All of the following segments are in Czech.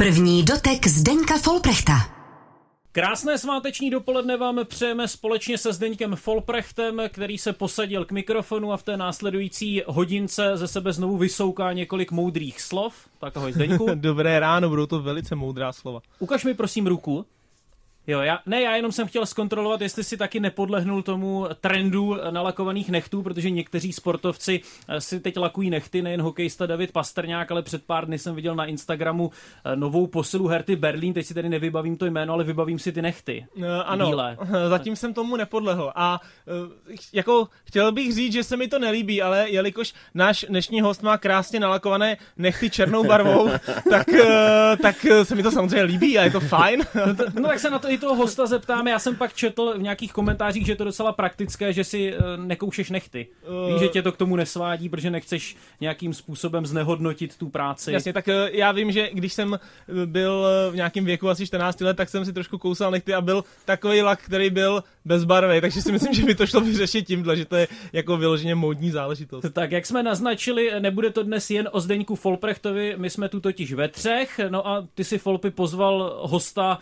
První dotek Zdeňka Folprechta. Krásné sváteční dopoledne vám přejeme společně se Zdeňkem Folprechtem, který se posadil k mikrofonu a v té následující hodince ze sebe znovu vysouká několik moudrých slov. Tak ahoj Zdeňku. Dobré ráno, budou to velice moudrá slova. Ukaž mi prosím ruku. Jo, já, ne, já jenom jsem chtěl zkontrolovat, jestli si taky nepodlehnul tomu trendu nalakovaných nechtů, protože někteří sportovci eh, si teď lakují nechty, nejen hokejista David Pastrňák, ale před pár dny jsem viděl na Instagramu eh, novou posilu Herty Berlín, teď si tady nevybavím to jméno, ale vybavím si ty nechty. Uh, ano, bílé. zatím jsem tomu nepodlehl a uh, jako chtěl bych říct, že se mi to nelíbí, ale jelikož náš dnešní host má krásně nalakované nechty černou barvou, tak, uh, tak se mi to samozřejmě líbí a je to fajn. no, to, no tak se na to i toho hosta zeptáme, já jsem pak četl v nějakých komentářích, že je to docela praktické, že si uh, nekoušeš nechty. Uh, Víš, že tě to k tomu nesvádí, protože nechceš nějakým způsobem znehodnotit tu práci. Jasně, tak uh, já vím, že když jsem byl v nějakém věku asi 14 let, tak jsem si trošku kousal nechty a byl takový lak, který byl bez barvy, takže si myslím, že by to šlo vyřešit tímhle, že to je jako vyloženě módní záležitost. Tak jak jsme naznačili, nebude to dnes jen o Zdeňku Folprechtovi, my jsme tu totiž ve třech, no a ty si Folpy pozval hosta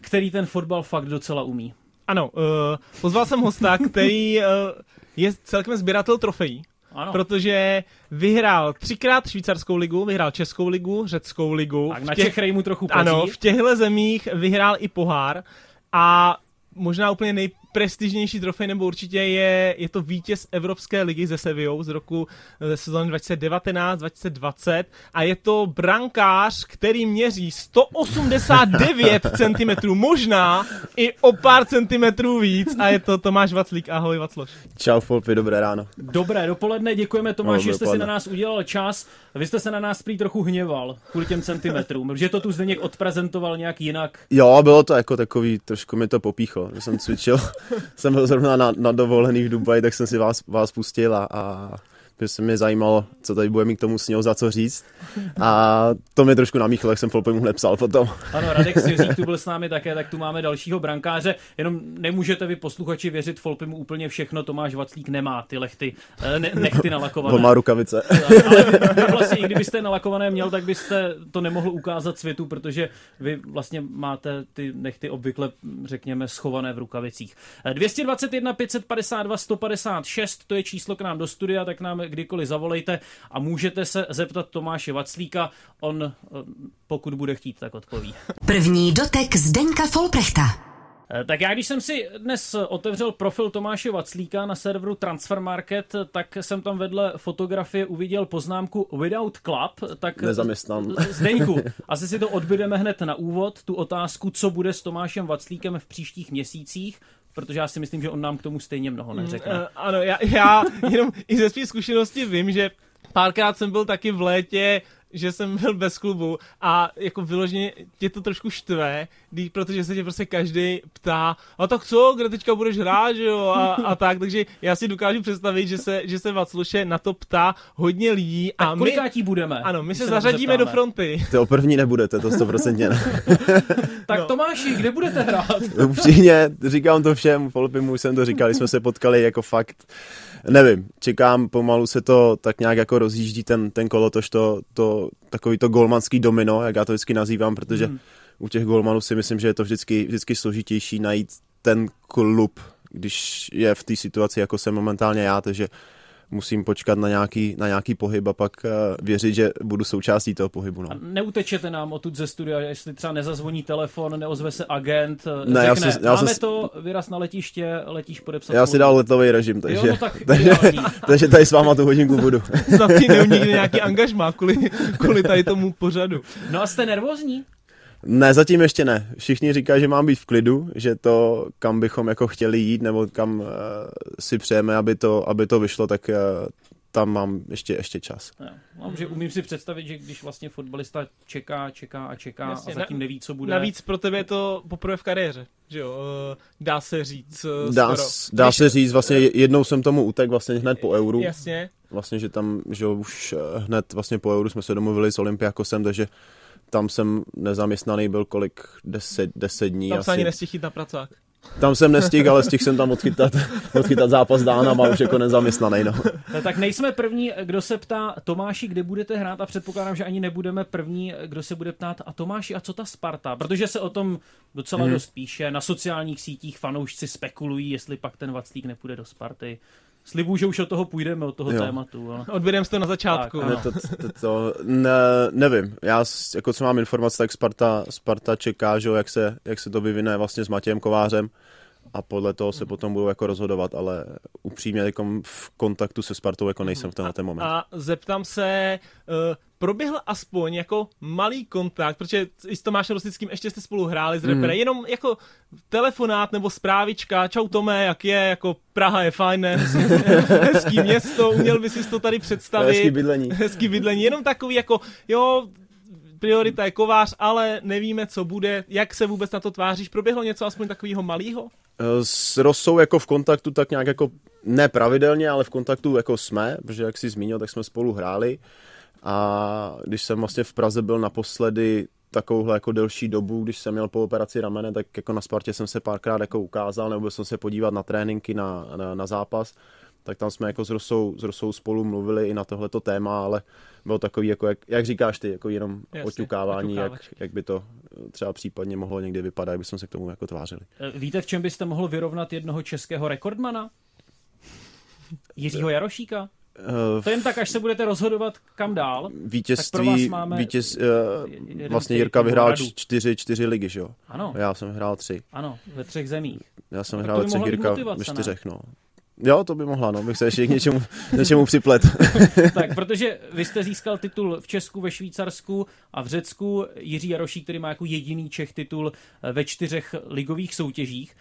který ten fotbal fakt docela umí. Ano, uh, pozval jsem hosta, který uh, je celkem sběratel trofejí. Ano. Protože vyhrál třikrát švýcarskou ligu, vyhrál českou ligu, řeckou ligu. Tak na těch, Čech mu trochu pazí. Ano, v těchto zemích vyhrál i pohár a možná úplně nej, nejprestižnější trofej, nebo určitě je, je to vítěz Evropské ligy ze Sevillou z roku ze sezóny 2019-2020 a je to brankář, který měří 189 cm, možná i o pár centimetrů víc a je to Tomáš Vaclík. Ahoj Vacloš. Čau Folpy, dobré ráno. Dobré dopoledne, děkujeme Tomáš, že jste si na nás udělal čas. Vy jste se na nás prý trochu hněval kvůli těm centimetrům, že to tu Zdeněk odprezentoval nějak jinak. Jo, bylo to jako takový, trošku mi to popíchlo, že jsem cvičil jsem byl zrovna na, na dovolený v Dubaji, tak jsem si vás, vás pustil a, a protože se mě zajímalo, co tady bude mít k tomu sněhu za co říct. A to mě trošku namíchlo, jak jsem mu nepsal potom. Ano, Radek Svězík tu byl s námi také, tak tu máme dalšího brankáře. Jenom nemůžete vy posluchači věřit Folpimu úplně všechno, Tomáš Vaclík nemá ty lechty, eh, ne, nechty nalakované. On má rukavice. Ale vlastně, i kdybyste nalakované měl, tak byste to nemohl ukázat světu, protože vy vlastně máte ty nechty obvykle, řekněme, schované v rukavicích. 221 552 156, to je číslo k nám do studia, tak nám kdykoliv zavolejte a můžete se zeptat Tomáše Vaclíka, on eh, pokud bude chtít, tak odpoví. První dotek Zdeňka Folprechta. Eh, tak já, když jsem si dnes otevřel profil Tomáše Vaclíka na serveru Transfermarket, tak jsem tam vedle fotografie uviděl poznámku Without Club. Tak Nezaměstnan. Zdeňku, asi si to odbydeme hned na úvod, tu otázku, co bude s Tomášem Vaclíkem v příštích měsících protože já si myslím, že on nám k tomu stejně mnoho neřekne. Mm, uh, ano, já, já jenom i ze své zkušenosti vím, že párkrát jsem byl taky v létě že jsem byl bez klubu a jako vyloženě tě to trošku štve, protože se tě prostě každý ptá, a tak co, kde teďka budeš hrát, že jo, a, a tak, takže já si dokážu představit, že se, že se Vacluše na to ptá hodně lidí. A, a my, budeme? Ano, my se, se zařadíme do fronty. To o první nebudete, to 100% ne. tak no. Tomáši, kde budete hrát? Upřímně, říkám to všem, Filipimu už jsem to říkal, jsme se potkali jako fakt nevím, čekám, pomalu se to tak nějak jako rozjíždí ten, ten kolotoč, to, to takový to golmanský domino, jak já to vždycky nazývám, protože hmm. u těch golmanů si myslím, že je to vždycky, vždycky složitější najít ten klub, když je v té situaci, jako jsem momentálně já, takže musím počkat na nějaký, na nějaký pohyb a pak uh, věřit, že budu součástí toho pohybu. No. A neutečete nám odtud ze studia, jestli třeba nezazvoní telefon, neozve se agent, eh, ne, řekne, já si, já máme si, to, vyraz na letiště, letíš podepsat. Já si dal letový režim, takže, jo, no tak takže, takže tady s váma tu hodinku budu. Snad ti neunikne nějaký angažmá kvůli, kvůli tady tomu pořadu. No a jste nervózní? Ne, zatím ještě ne. Všichni říkají, že mám být v klidu, že to, kam bychom jako chtěli jít, nebo kam uh, si přejeme, aby to, aby to vyšlo, tak uh, tam mám ještě, ještě čas. Já, mám, že umím si představit, že když vlastně fotbalista čeká, čeká a čeká Jasně, a zatím neví, co bude. Navíc pro tebe je to poprvé v kariéře, že jo? Eh, dá se říct Dá, dá se říct, vlastně jednou jsem tomu utek vlastně hned po euru. Jasně. Vlastně, že tam, že už hned vlastně po euru jsme se domluvili s Olympiakosem, takže tam jsem nezaměstnaný byl kolik, deset, deset dní. Tam se ani nestihl na pracák. Tam jsem nestihl, ale stihl jsem tam odchytat, odchytat zápas Dána a už jako nezaměstnaný. No. No, tak nejsme první, kdo se ptá Tomáši, kde budete hrát a předpokládám, že ani nebudeme první, kdo se bude ptát a Tomáši, a co ta Sparta? Protože se o tom docela hmm. dost píše, na sociálních sítích fanoušci spekulují, jestli pak ten Vaclík nepůjde do Sparty. Slibuju, že už od toho půjdeme, od toho jo. tématu. Ale... Odběrem to na začátku. Tak, Ne, to, to, to ne, nevím. Já, jako co mám informace, tak Sparta, Sparta čeká, že, jo, jak, se, jak se to vyvine vlastně s Matějem Kovářem a podle toho se potom budou jako rozhodovat, ale upřímně jako v kontaktu se Spartou jako nejsem v tenhle ten moment. A zeptám se, uh, proběhl aspoň jako malý kontakt, protože i s Tomášem Rosickým ještě jste spolu hráli s reperem, jenom jako telefonát nebo zprávička, čau Tome, jak je, jako Praha je fajn, hezký město, uměl bys si to tady představit. Hezký bydlení. Hezký bydlení, jenom takový jako, jo, priorita je kovář, ale nevíme, co bude, jak se vůbec na to tváříš. Proběhlo něco aspoň takového malého? S Rosou jako v kontaktu tak nějak jako nepravidelně, ale v kontaktu jako jsme, protože jak jsi zmínil, tak jsme spolu hráli a když jsem vlastně v Praze byl naposledy takovouhle jako delší dobu, když jsem měl po operaci ramene, tak jako na Spartě jsem se párkrát jako ukázal, nebo jsem se podívat na tréninky, na, na, na zápas, tak tam jsme jako s Rosou, s Rosou spolu mluvili i na tohleto téma, ale bylo takový, jako jak, jak říkáš ty, jako jenom Jasně, oťukávání, jak, jak by to třeba případně mohlo někdy vypadat, jak bychom se k tomu jako tvářili. Eh, Víte, v čem byste mohl vyrovnat jednoho českého rekordmana? Jiřího Jarošíka? Uh, To jen tak, až se budete rozhodovat kam dál. Tak pro vás vítězství, máme vítěz, uh, vlastně Jirka vyhrál radu. čtyři, čtyři ligy, že jo? Ano, Já jsem hrál tři. ano, ve třech zemích. Já jsem Tak hrál ve třech, Jirka ve čtyřech, no. Jo, to by mohla, no, bych se ještě k něčemu, něčemu připlet. tak, protože vy jste získal titul v Česku, ve Švýcarsku a v Řecku. Jiří Jarošík, který má jako jediný Čech titul eh, ve čtyřech ligových soutěžích.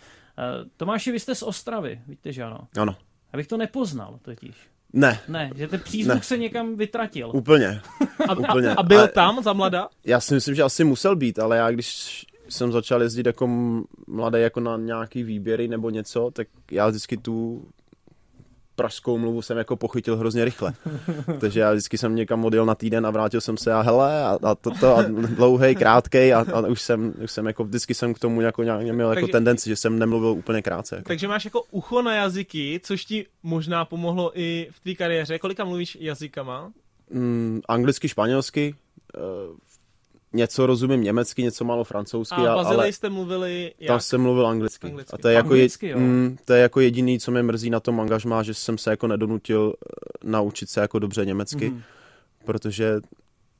Tomáši, vy jste z Ostravy, víte, že ano? Ano. Já bych to nepoznal totiž. Ne, Ne, že ten přízvuk Ne. se někam vytratil. úplně. A, Úplně. a, a byl Ale- tam za mlada? Já si myslím, že asi musel být, ale já když jsem začal jezdit jako mladý jako na nějaký výběry nebo něco, tak já vždycky tu pražskou mluvu jsem jako pochytil hrozně rychle. Takže já vždycky jsem někam odjel na týden a vrátil jsem se a hele a, a toto a dlouhej, krátkej a, a už, jsem, už jsem jako vždycky jsem k tomu jako nějak měl jako Takže- tendenci, že jsem nemluvil úplně krátce. Jako. Takže máš jako ucho na jazyky, což ti možná pomohlo i v tvý kariéře. Kolika mluvíš jazykama? Mm, anglicky, španělsky, uh, něco rozumím německy, něco málo francouzsky, A ale jste mluvili jak? tam jsem mluvil anglicky. Anglicky. A to je, jako Anglicky, je, jo. mm, to je jako jediný, co mě mrzí na tom angažmá, že jsem se jako nedonutil eh, naučit se jako dobře německy, Mhm. protože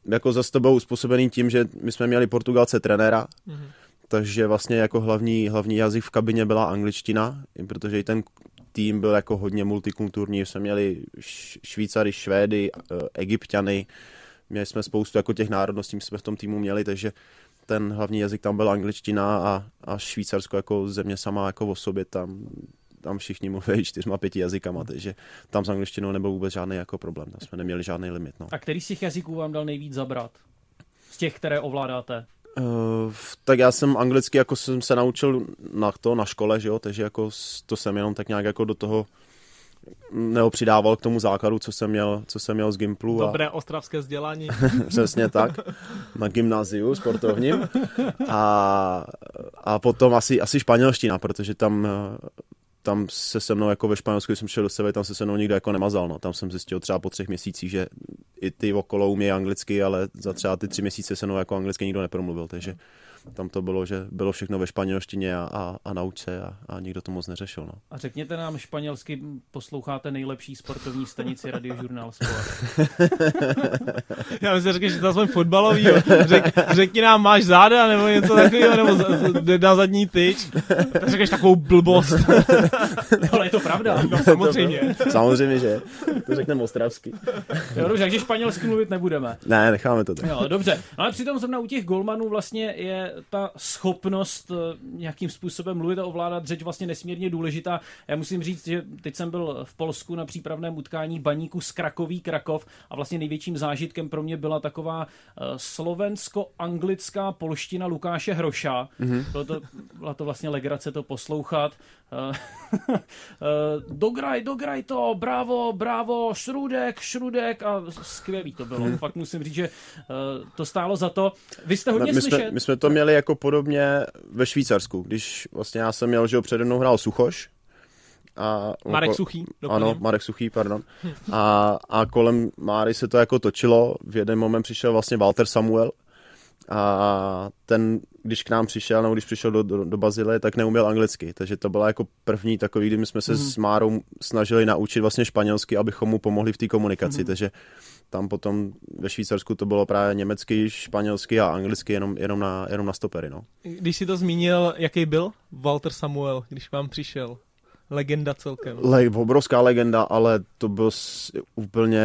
jako zase to bylo uspůsobený tím, že my jsme měli Portugalce trenéra, Mhm. takže vlastně jako hlavní, hlavní jazyk v kabině byla angličtina, protože i ten tým byl jako hodně multikulturní, jsme měli Š- Švýcary, Švédy, eh, Egyptiany, měli jsme spoustu jako těch národností, jsme v tom týmu měli, takže ten hlavní jazyk tam byl angličtina a, a Švýcarsko jako země sama jako o sobě tam tam všichni mluví čtyřma, pěti jazykama, takže tam s angličtinou nebyl vůbec žádný jako problém, tam jsme neměli žádný limit. No. A který z těch jazyků vám dal nejvíc zabrat? Z těch, které ovládáte? Uh, tak já jsem anglicky jako jsem se naučil na to na škole, že jo, takže jako to jsem jenom tak nějak jako do toho neopřidával k tomu základu, co jsem měl, co jsem měl z Gimplu a Dobré ostravské vzdělání. přesně tak, na gymnáziu sportovním a, a potom asi, asi španělština, protože tam tam se se mnou jako ve Španělsku, když jsem šel do sebe, tam se se mnou nikdo jako nemazal, no. Tam jsem zjistil třeba po třech měsících, že i ty okolo umí anglicky, ale za třeba ty tři měsíce se mnou jako anglicky nikdo nepromluvil, takže tam to bylo, že bylo všechno ve španělštině a, a, a nauč se a, a nikdo to moc neřešil, no. A řekněte nám španělsky, posloucháte nejlepší sportovní stanici Radiožurnál Sport. Já myslím, že řekneš, že to aspoň fotbalový. Řek, řekni nám, máš záda, nebo něco takového, nebo za, na zadní tyč. Tak řekneš takovou blbost. Ale je to pravda. No samozřejmě. Samozřejmě, že to řekneme ostravsky. Jo, dobře, takže španělsky mluvit nebudeme. Ne, necháme to tak. Jo, dobře. No ale přitom zrovna u těch golmanů vlastně je ta schopnost eh, nějakým způsobem mluvit a ovládat řeč vlastně nesmírně důležitá. Já musím říct, že teď jsem byl v Polsku na přípravném utkání baníku z Krakoví Krakov a vlastně největším zážitkem pro mě byla taková eh, slovensko-anglická polština Lukáše Hroša. Mm-hmm. Bylo to, byla to vlastně legrace to poslouchat. Eh, dograj, dograj to, bravo, bravo, šrudek, šrudek a skvělý to bylo. Fakt musím říct, že to stálo za to. Vy jste hodně my, slyšet. jsme, my jsme to měli jako podobně ve Švýcarsku, když vlastně já jsem měl, že ho přede mnou hrál Suchoš, a Marek oko- Suchý. Ano, doplním. Marek Suchý, pardon. A, a kolem Máry se to jako točilo. V jeden moment přišel vlastně Walter Samuel a ten, když k nám přišel, nebo když přišel do, do, do Bazile, tak neuměl anglicky. Takže to byla jako první takový, kdy my jsme se mm. s Márou snažili naučit vlastně španělsky, abychom mu pomohli v té komunikaci. Mm. Takže tam potom ve Švýcarsku to bylo právě německy, španělsky a anglicky jenom, jenom, na, jenom na stopery. No. Když si to zmínil, jaký byl Walter Samuel, když vám přišel? Legenda celkem. Le, obrovská legenda, ale to byl úplně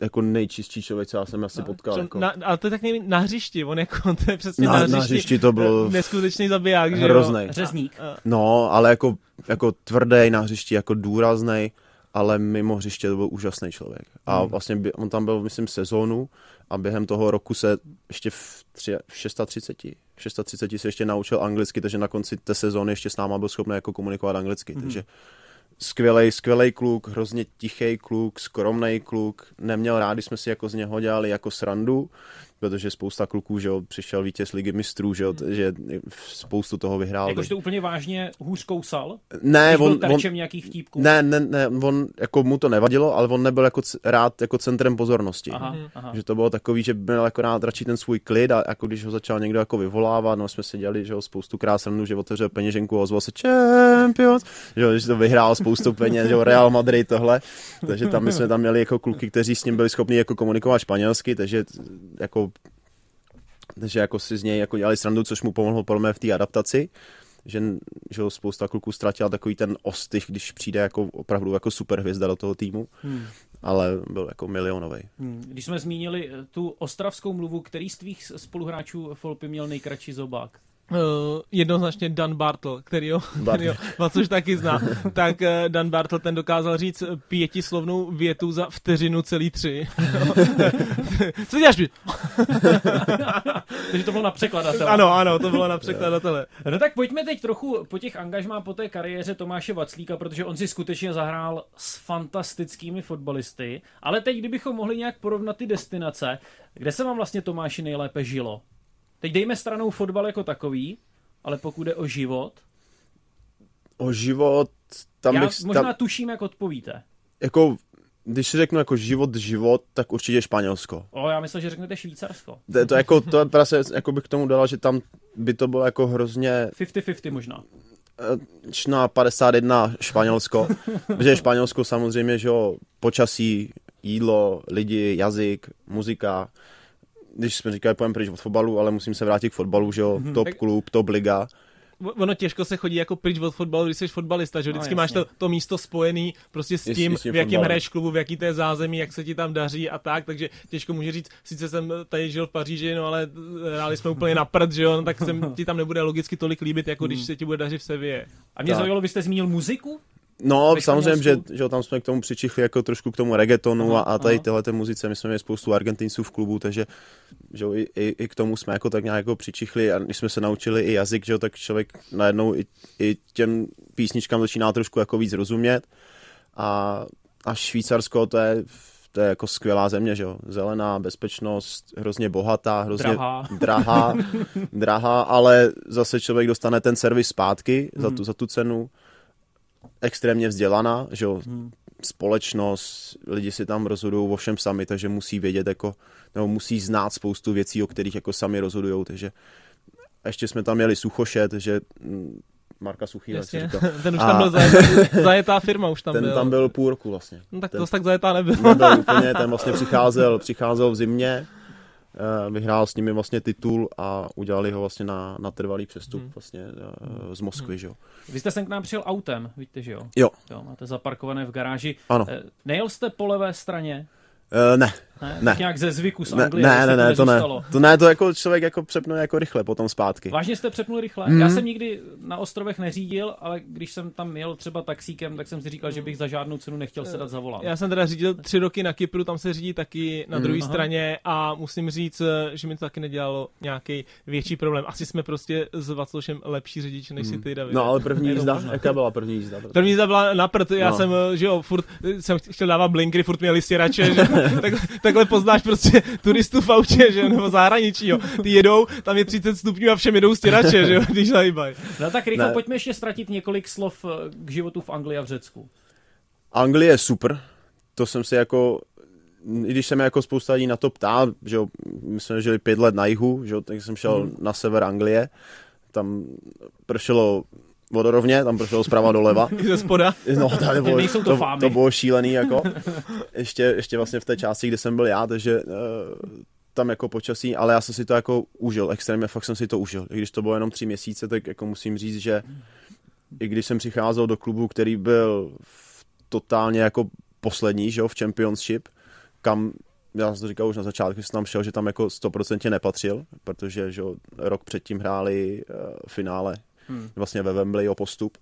jako nejčistší člověk, co já jsem asi potkal. Čo- Jako. Na, ale to je tak nejvíc na hřišti, on jako, to je přesně Na- na, na hřišti. hřišti to byl Neskutečný zabiják, že jo? Řezník. No, ale jako, jako tvrdý na hřišti, jako důrazný, ale mimo hřiště to byl úžasný člověk. A Hmm. vlastně by, on tam byl, myslím, sezónu a během toho roku se ještě v, tři, v 630, v 630 se ještě naučil anglicky, takže na konci té sezóny ještě s náma byl schopný jako komunikovat anglicky, Hmm. takže skvělej, skvělej kluk, hrozně tichý kluk, skromný kluk, neměl rád, když jsme si jako z něho dělali jako srandu, protože spousta kluků, že jo, přišel vítěz ligy mistrů, že jo, že spoustu toho vyhrál. Jakož to úplně vážně hůř kousal, Ne, když byl on, on, nějakých vtípků. ne, ne, ne, on jako mu to nevadilo, ale on nebyl jako c- rád jako centrem pozornosti. Aha, aha. Že to bylo takový, že byl jako rád radši ten svůj klid a jako když ho začal někdo jako vyvolávat, no jsme si dělali, že ho spoustu krásnou, že otevřel peněženku a ozval se Champions, že, jo, že to vyhrál spoustu peněz, že jo, Real Madrid tohle, takže tam my jsme tam měli jako kluky, kteří s ním byli schopni jako komunikovat španělsky, takže jako takže jako si z něj jako dělali srandu, což mu pomohlo podle mě v té adaptaci že, že ho spousta kluků ztratila takový ten ostych, když přijde jako opravdu jako superhvězda do toho týmu, Hmm. ale byl jako milionový. Hmm. Když jsme zmínili eh, tu ostravskou mluvu, který z tvých spoluhráčů Folpy měl nejkratší zobák? Uh, jednoznačně Dan Bartle, který ho, který ho Vacož taky zná, tak uh, Dan Bartle ten dokázal říct pětislovnou větu za vteřinu celý tři. Co děláš mi? Takže to bylo na překladatele. Ano, ano, to bylo na překladatele. No tak pojďme teď trochu po těch angažmá po té kariéře Tomáše Vaclíka, protože on si skutečně zahrál s fantastickými fotbalisty, ale teď kdybychom mohli nějak porovnat ty destinace, kde se vám vlastně Tomáši nejlépe žilo? Teď dejme stranou fotbal jako takový, ale pokud jde o život, O život, tam já bych, možná tam, tuším, jak odpovíte. jako, když si řeknu jako život, život, tak určitě Španělsko. O, já myslel, že řeknete Švýcarsko. To, je to jako, to je právě, jako bych k tomu dala, že tam by to bylo jako hrozně 50-50 možná. eh, na 51 Španělsko, protože Španělsko samozřejmě, že jo, počasí, jídlo, lidi, jazyk, muzika, když jsme říkali, pojďme pryč od fotbalu, ale musím se vrátit k fotbalu, že jo, top Tak- klub, top liga. Ono těžko se chodí jako pryč od fotbalu, když jsi fotbalista, že No, vždycky jasně. máš to, to místo spojený prostě s tím, v jakém hraješ klubu, v jaký to je zázemí, jak se ti tam daří a tak, takže těžko může říct, sice jsem tady žil v Paříži, no ale hráli jsme úplně na prd, že jo, no, tak jsem, ti tam nebude logicky tolik líbit, jako když se ti bude dařit v Sevě. A mě Tak. zaujalo, vy jste zmínil muziku? No, samozřejmě, že, že tam jsme k tomu přičichli jako trošku k tomu reggaetonu Aha, a, a tady aha. tyhle ty muzice, my jsme měli spoustu Argentinců v klubu, takže že jo, i, i, i, k tomu jsme jako tak nějak jako přičichli a když jsme se naučili i jazyk, že jo, tak člověk najednou i, i těm písničkám začíná trošku jako víc rozumět a, a Švýcarsko to je to je jako skvělá země, že jo? Zelená, bezpečnost, hrozně bohatá, hrozně Drahá. drahá, drahá ale zase člověk dostane ten servis zpátky za, tu, za tu cenu extrémně vzdělaná, že jo, společnost, lidi si tam rozhodují o všem sami, takže musí vědět jako, nebo musí znát spoustu věcí, o kterých jako sami rozhodují, takže a ještě jsme tam měli suchoše, takže mm, Marka Suchý, jak říká. Ten už A- tam byl zajetá, zajetá firma, už tam Ten byl. tam byl půl roku vlastně. No tak ten- to tak zajetá nebyl. Nebyl úplně, ten vlastně přicházel, přicházel v zimě, vyhrál s nimi vlastně titul a udělali ho vlastně na, na trvalý přestup vlastně eh, z Moskvy, že jo. Vy jste sem k nám přijel autem, víte, že jo? Jo, Jo, máte zaparkované v garáži. ano. Eh, Nejel jste po levé straně? Eh, ne, Ne? Ne. Tak nějak ze zvyku z ne, Anglie, ne, jestli ne, ne, to ne. To ne, to jako člověk jako přepne jako rychle potom zpátky. Vážně jste přepnul rychle? Mhm. Já jsem nikdy na ostrovech neřídil, ale když jsem tam jel třeba taxíkem, tak jsem si říkal, že bych za žádnou cenu nechtěl sedat za volant. Já jsem teda řídil tři roky na Kypru, tam se řídí taky na Mm. druhé straně a musím říct, že mi to taky nedělalo nějaký větší problém. Asi jsme prostě s Vaclošem lepší řidič, než si ty, David. No ale první jízda, jaká byla první jízda? První jízda byla na prd, já No. jsem, že jo, furt jsem chtěl dávat blinkry, furt měli stěrače, že, tak, tak takhle poznáš prostě turistu v autě, že jo, nebo zahraničí, jo. Ty jedou, tam je 30 stupňů a všem jedou stěrače, že jo, když zahýbají. No tak rychle, Ne. pojďme ještě ztratit několik slov eh, k životu v Anglii a v Řecku. Anglie je super, to jsem si jako, i když se mě jako spousta lidí na to ptá, že jo, my jsme žili pět let na jihu, že jo, tak jsem šel Mhm. na sever Anglie, tam pršelo vodorovně, tam pršelo zprava doleva. I ze spoda. No, tady bylo, Nejsou to to, fámy. to bylo šílený, jako. Ještě, ještě vlastně v té části, kde jsem byl já, takže uh, tam jako počasí, ale já jsem si to jako užil, extrémně fakt jsem si to užil. I když to bylo jenom tři měsíce, tak jako musím říct, že i když jsem přicházel do klubu, který byl totálně jako poslední, že jo, v Championship, kam já jsem to říkal už na začátku, jsem tam šel, že tam jako 100% nepatřil, protože že rok předtím hráli uh, finále Hmm. vlastně ve Wembley o postup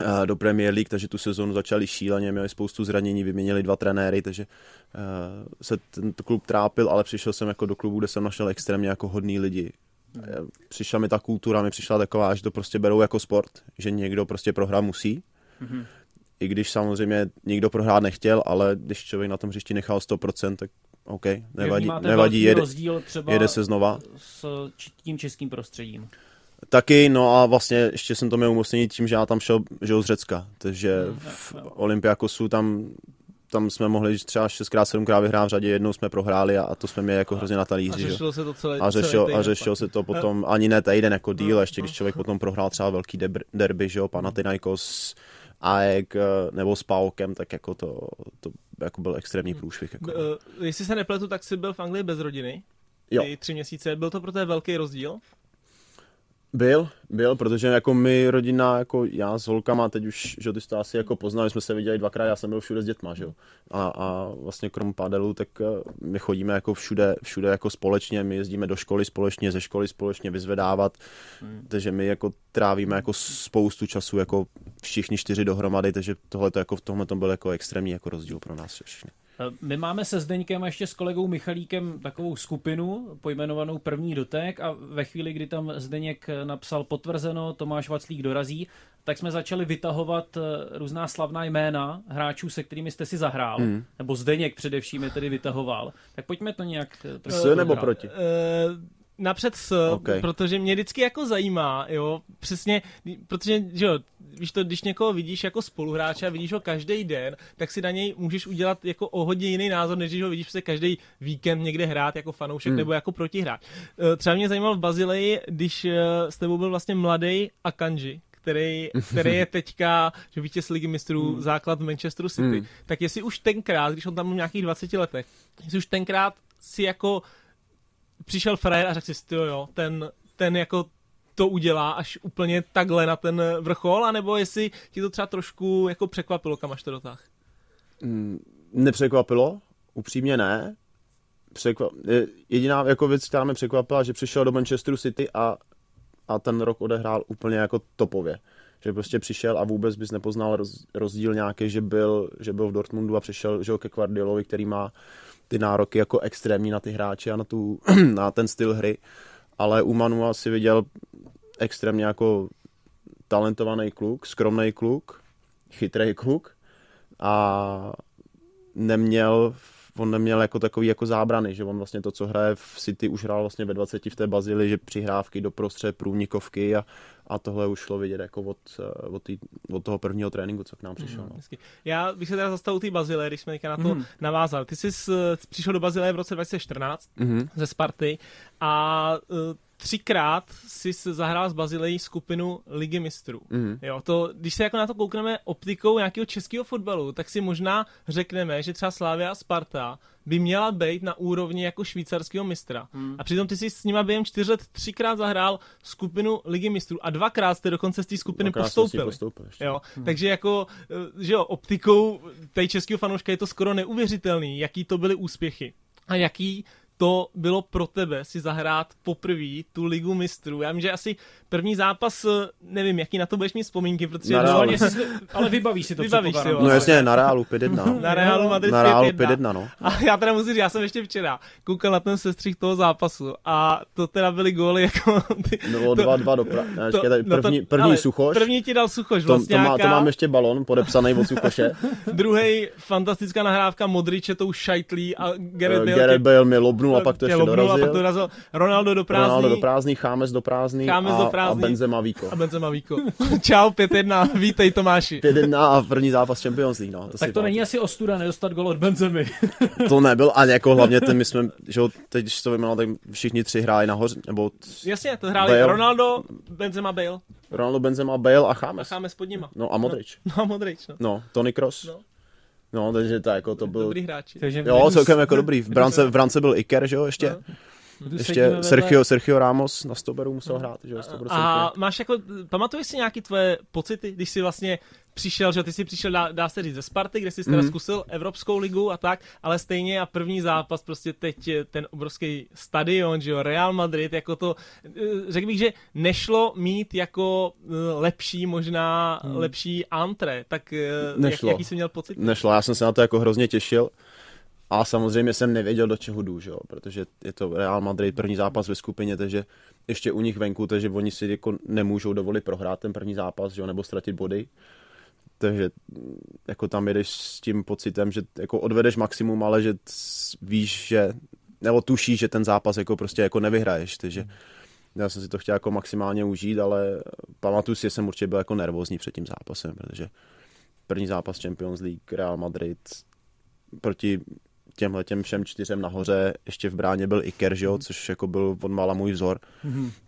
eh, do Premier League, takže tu sezonu začali šíleně, měli spoustu zranění, vyměnili dva trenéry, takže uh, se tento klub trápil, ale přišel jsem jako do klubu, kde jsem našel extrémně jako hodný lidi. Eh, Přišla mi ta kultura, mi přišla taková, že to prostě berou jako sport, že někdo prostě prohrát musí. Mhm. I když samozřejmě nikdo prohrát nechtěl, ale když člověk na tom hřišti nechal 100%, tak OK, nevadí, nevadí jede, rozdíl třeba jede se znova. s tím českým prostředím. Taky, no a vlastně ještě jsem to měl umocnění tím, že já tam šel že z Řecka, takže Hmm, v. Olympiakosu tam, tam jsme mohli třeba 6x, 7x vyhrát v řadě, jednou jsme prohráli a, a to jsme měli jako hrozně na A talíři. že jo. řešilo se to celé. A celý řešil, týden a řešil pak. se to potom ani ne týden jako díl, No, ještě když no, člověk no. potom prohrál třeba velký debr- derby, že jo, Panathinaikos, AEK eh, nebo s Paukem, tak jako to, to jako byl extrémní průšvih. Jako. Uh, jestli se nepletu, tak jsi byl v Anglii bez rodiny. Jo. Ty tři měsíce. Byl to pro tebe velký rozdíl? Byl, byl, protože jako my rodina, jako já s holkama, teď už, že ty jsi to asi jako poznal, my jsme se viděli dvakrát, já jsem byl všude s dětma, že jo. A, a vlastně krom padelu, tak eh, my chodíme jako všude, všude jako společně, my jezdíme do školy společně, ze školy společně vyzvedávat, Hmm. takže my jako trávíme jako spoustu času jako všichni čtyři dohromady, takže tohle jako v tomhle tom byl jako extrémní jako rozdíl pro nás všechny. Eh, My máme se Zdeňkem a ještě s kolegou Michalíkem takovou skupinu pojmenovanou První dotek a ve chvíli, kdy tam Zdeněk napsal potvrzeno, Tomáš Vaclík dorazí, tak jsme začali vytahovat eh, různá slavná jména hráčů, se kterými jste si zahrál, Hmm. nebo Zdeněk především je tedy vytahoval. Tak pojďme to nějak eh, S nebo proti? Uh, napřed s, OK. protože mě vždycky jako zajímá, jo, přesně, protože, že jo, víš to, když někoho vidíš jako spoluhráče a vidíš ho každý den, tak si na něj můžeš udělat jako o hodně jiný názor, než když ho vidíš prostě každý víkend někde hrát jako fanoušek Hmm. nebo jako protihráč. Uh, třeba mě zajímalo v Bazileji, když uh, s tebou byl vlastně mladý Akanji, který, který je teďka že vítěz ligy mistrů, Hmm. základ v Manchesteru City, Hmm. tak jestli už tenkrát, když on tam byl v nějakých 20 letech, jestli už tenkrát si jako přišel frajer a řekl si, "Ty jo, jo, ten, ten jako to udělá až úplně takhle na ten vrchol, anebo jestli ti to třeba trošku jako překvapilo, kam až to dotáh. Mm, Nepřekvapilo, upřímně ne. Překva... je- Jediná jako věc, která mě překvapila, že přišel do Manchesteru City a, a ten rok odehrál úplně jako topově. Že prostě přišel a vůbec bys nepoznal roz, rozdíl nějaký, že byl, že byl v Dortmundu a přišel že ke Guardiolovi, který má ty nároky jako extrémní na ty hráče a na, tu, na ten styl hry. Ale u Manua si viděl extrémně jako talentovaný kluk, skromný kluk, chytrý kluk a neměl, on neměl jako takový jako zábrany, že on vlastně to, co hraje v City, už hrál vlastně ve 20 v té Bazili, že přihrávky do prostřed, průnikovky a, a tohle už šlo vidět jako od, eh, od, tý, od toho prvního tréninku, co k nám přišel. No. Hezky. Já bych se teda zastavil té Bazile, když jsme teďka na to Mhm. navázal. Ty jsi s, přišel do Bazile v roce 2014 Mhm. ze Sparty a uh, třikrát jsi zahrál s Bazilejí skupinu Ligy mistrů. Mhm. Jo, to, když se jako na to koukneme optikou nějakého českého fotbalu, tak si možná řekneme, že třeba Slavia a Sparta by měla být na úrovni jako švýcarského mistra. Hmm. A přitom ty jsi s nima během čtyř let třikrát zahrál skupinu Ligy mistrů a dvakrát jste dokonce z té skupiny Dvakrát postoupili. ještě. Jo, hmm. takže jako, eh, že jo, optikou té českého fanouška je to skoro neuvěřitelný, jaký to byly úspěchy a jaký to bylo pro tebe si zahrát poprvé tu ligu mistrů. Já vím, že asi první zápas, eh, nevím, jaký na to budeš mít vzpomínky, protože... Na No, Reálu. ale, si, ale vybavíš si to Vybavíš si, jo. No jasně, na Reálu 5-1. Na Realu Madrid Na Reálu 5-1. 5-1, no. A já teda musím říct, já jsem ještě včera koukal na ten sestřih toho zápasu a to teda byly góly jako... Ty, Bylo 2-2 do pra... ne, to- počkej, no to- první, první ale Suchoš. První ti dal Suchoš, to, to, vlastně má, to mám ještě balon podepsaný od Suchoše. Druhý fantastická nahrávka Modriče tou šajtlí a Gareth Eh, Bale Gareth Bale mi lobnul a pak to tě ještě lobnul a pak dorazil. dorazil. Ronaldo do prázdný. Ronaldo do prázdný, Chámes do prázdný Chámes a, do a prázdný. Benzema Víko. A Benzema Víko. Čau, 5-1, vítej Tomáši. 5-1 a první zápas Champions League, no. To Tak to není asi ostuda nedostat gol od Benzemy. To nebyl, ani jako hlavně ten, my jsme, že jo, teď, když to vyjmenoval, tak všichni tři hráli nahoře, nebo t- Jasně, to hráli Bale. Ronaldo, Benzema Bale Ronaldo, Benzema, Bale a a Chámes. Chámes pod nima. No a Modrič. No a Modrič, no. No, Tony Cross. No. No, takže to jako to byl... Dobrý hráči. Takže Jo, celkem jako dobrý. V brance, v brance byl Iker, že jo, ještě. sedíme Ještě Sergio, Sergio Ramos na stoperu musel hrát, že jo, 100%. A máš jako, pamatuješ si nějaký tvoje pocity, když jsi vlastně přišel, že ty jsi přišel, dá, dá se říct, ze Sparty, kde jsi teda Mhm. zkusil Evropskou ligu a tak, ale stejně a první zápas, prostě teď ten obrovský stadion, že jo, Real Madrid, jako to, eh, řekl bych, že nešlo mít jako eh, lepší, možná lepší antre, tak eh, jak, Nešlo. jaký jsi měl pocit? Nešlo, já jsem se na to jako hrozně těšil. A samozřejmě jsem nevěděl, do čeho jdu, že jo? protože je to Real Madrid, první zápas ve skupině, takže ještě u nich venku, takže oni si jako nemůžou dovolit prohrát ten první zápas, že jo? nebo ztratit body. Takže jako tam jedeš s tím pocitem, že jako odvedeš maximum, ale že víš, že nebo tušíš, že ten zápas jako prostě jako nevyhraješ, takže já jsem si to chtěl jako maximálně užít, ale pamatuju si, že jsem určitě byl jako nervózní před tím zápasem, protože první zápas Champions League, Real Madrid proti těmhle těm všem čtyřem nahoře, ještě v bráně byl Iker, že jo, což jako byl od mála můj vzor,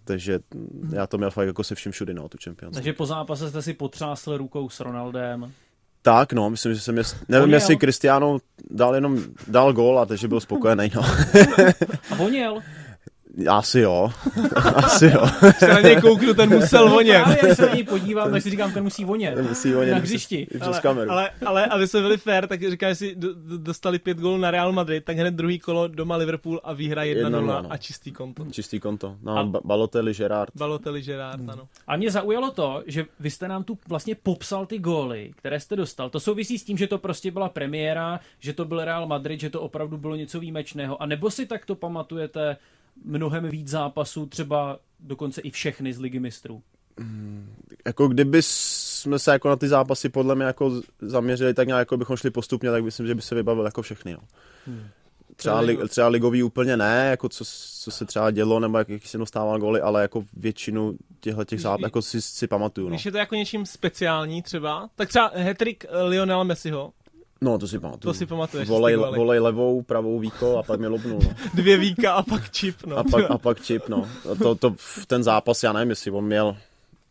takže mm, já to měl fakt jako se vším všudy, no, tu Champions. Takže po zápase jste si potřásl rukou s Ronaldem. Tak, no, myslím, že jsem, nevím, Voněl. jestli Cristiano dal jenom, dal gól a takže byl spokojený, no. A voněl. Asi jo, asi jo. Se na něj kouknu, ten musel vonět. Právě, když se na něj podívám, tak si říkám, ten musí vonět. Musí vonět Na hřišti. i přes ale, kameru. ale, ale, aby jsme byli fair, tak říkám, že si do- do- dostali pět gólů na Real Madrid, tak hned druhý kolo doma Liverpool a výhra 1-0 1-0, no. a čistý konto. Čistý konto. No, A-. Balotelli, Gerard. Balotelli, Gerard, ano. A mě zaujalo to, že vy jste nám tu vlastně popsal ty góly, které jste dostal. To souvisí s tím, že to prostě byla premiéra, že to byl Real Madrid, že to opravdu bylo něco výjimečného. A nebo si takto pamatujete mnohem víc zápasů, třeba dokonce i všechny z Ligy mistrů. Jako kdyby jsme se jako na ty zápasy podle mě jako zaměřili, tak nějak jako bychom šli postupně, tak myslím, že by se vybavil jako všechny. No. Třeba, li, třeba ligový úplně ne, jako co, co se třeba dělo, nebo jak, jak jsem dostával góly, ale jako většinu těchto těch zápasů jako si, si pamatuju. No. Když je to jako něčím speciální třeba, tak třeba hetrik Lionela Messiho, no, to si pamatuju. to si pamatuješ. Volej, volej levou, pravou víko a pak mě lobnul. No. Dvě víka a pak čip, no. A pak, a pak čip, no. A to, to, v ten zápas, já nevím, jestli on měl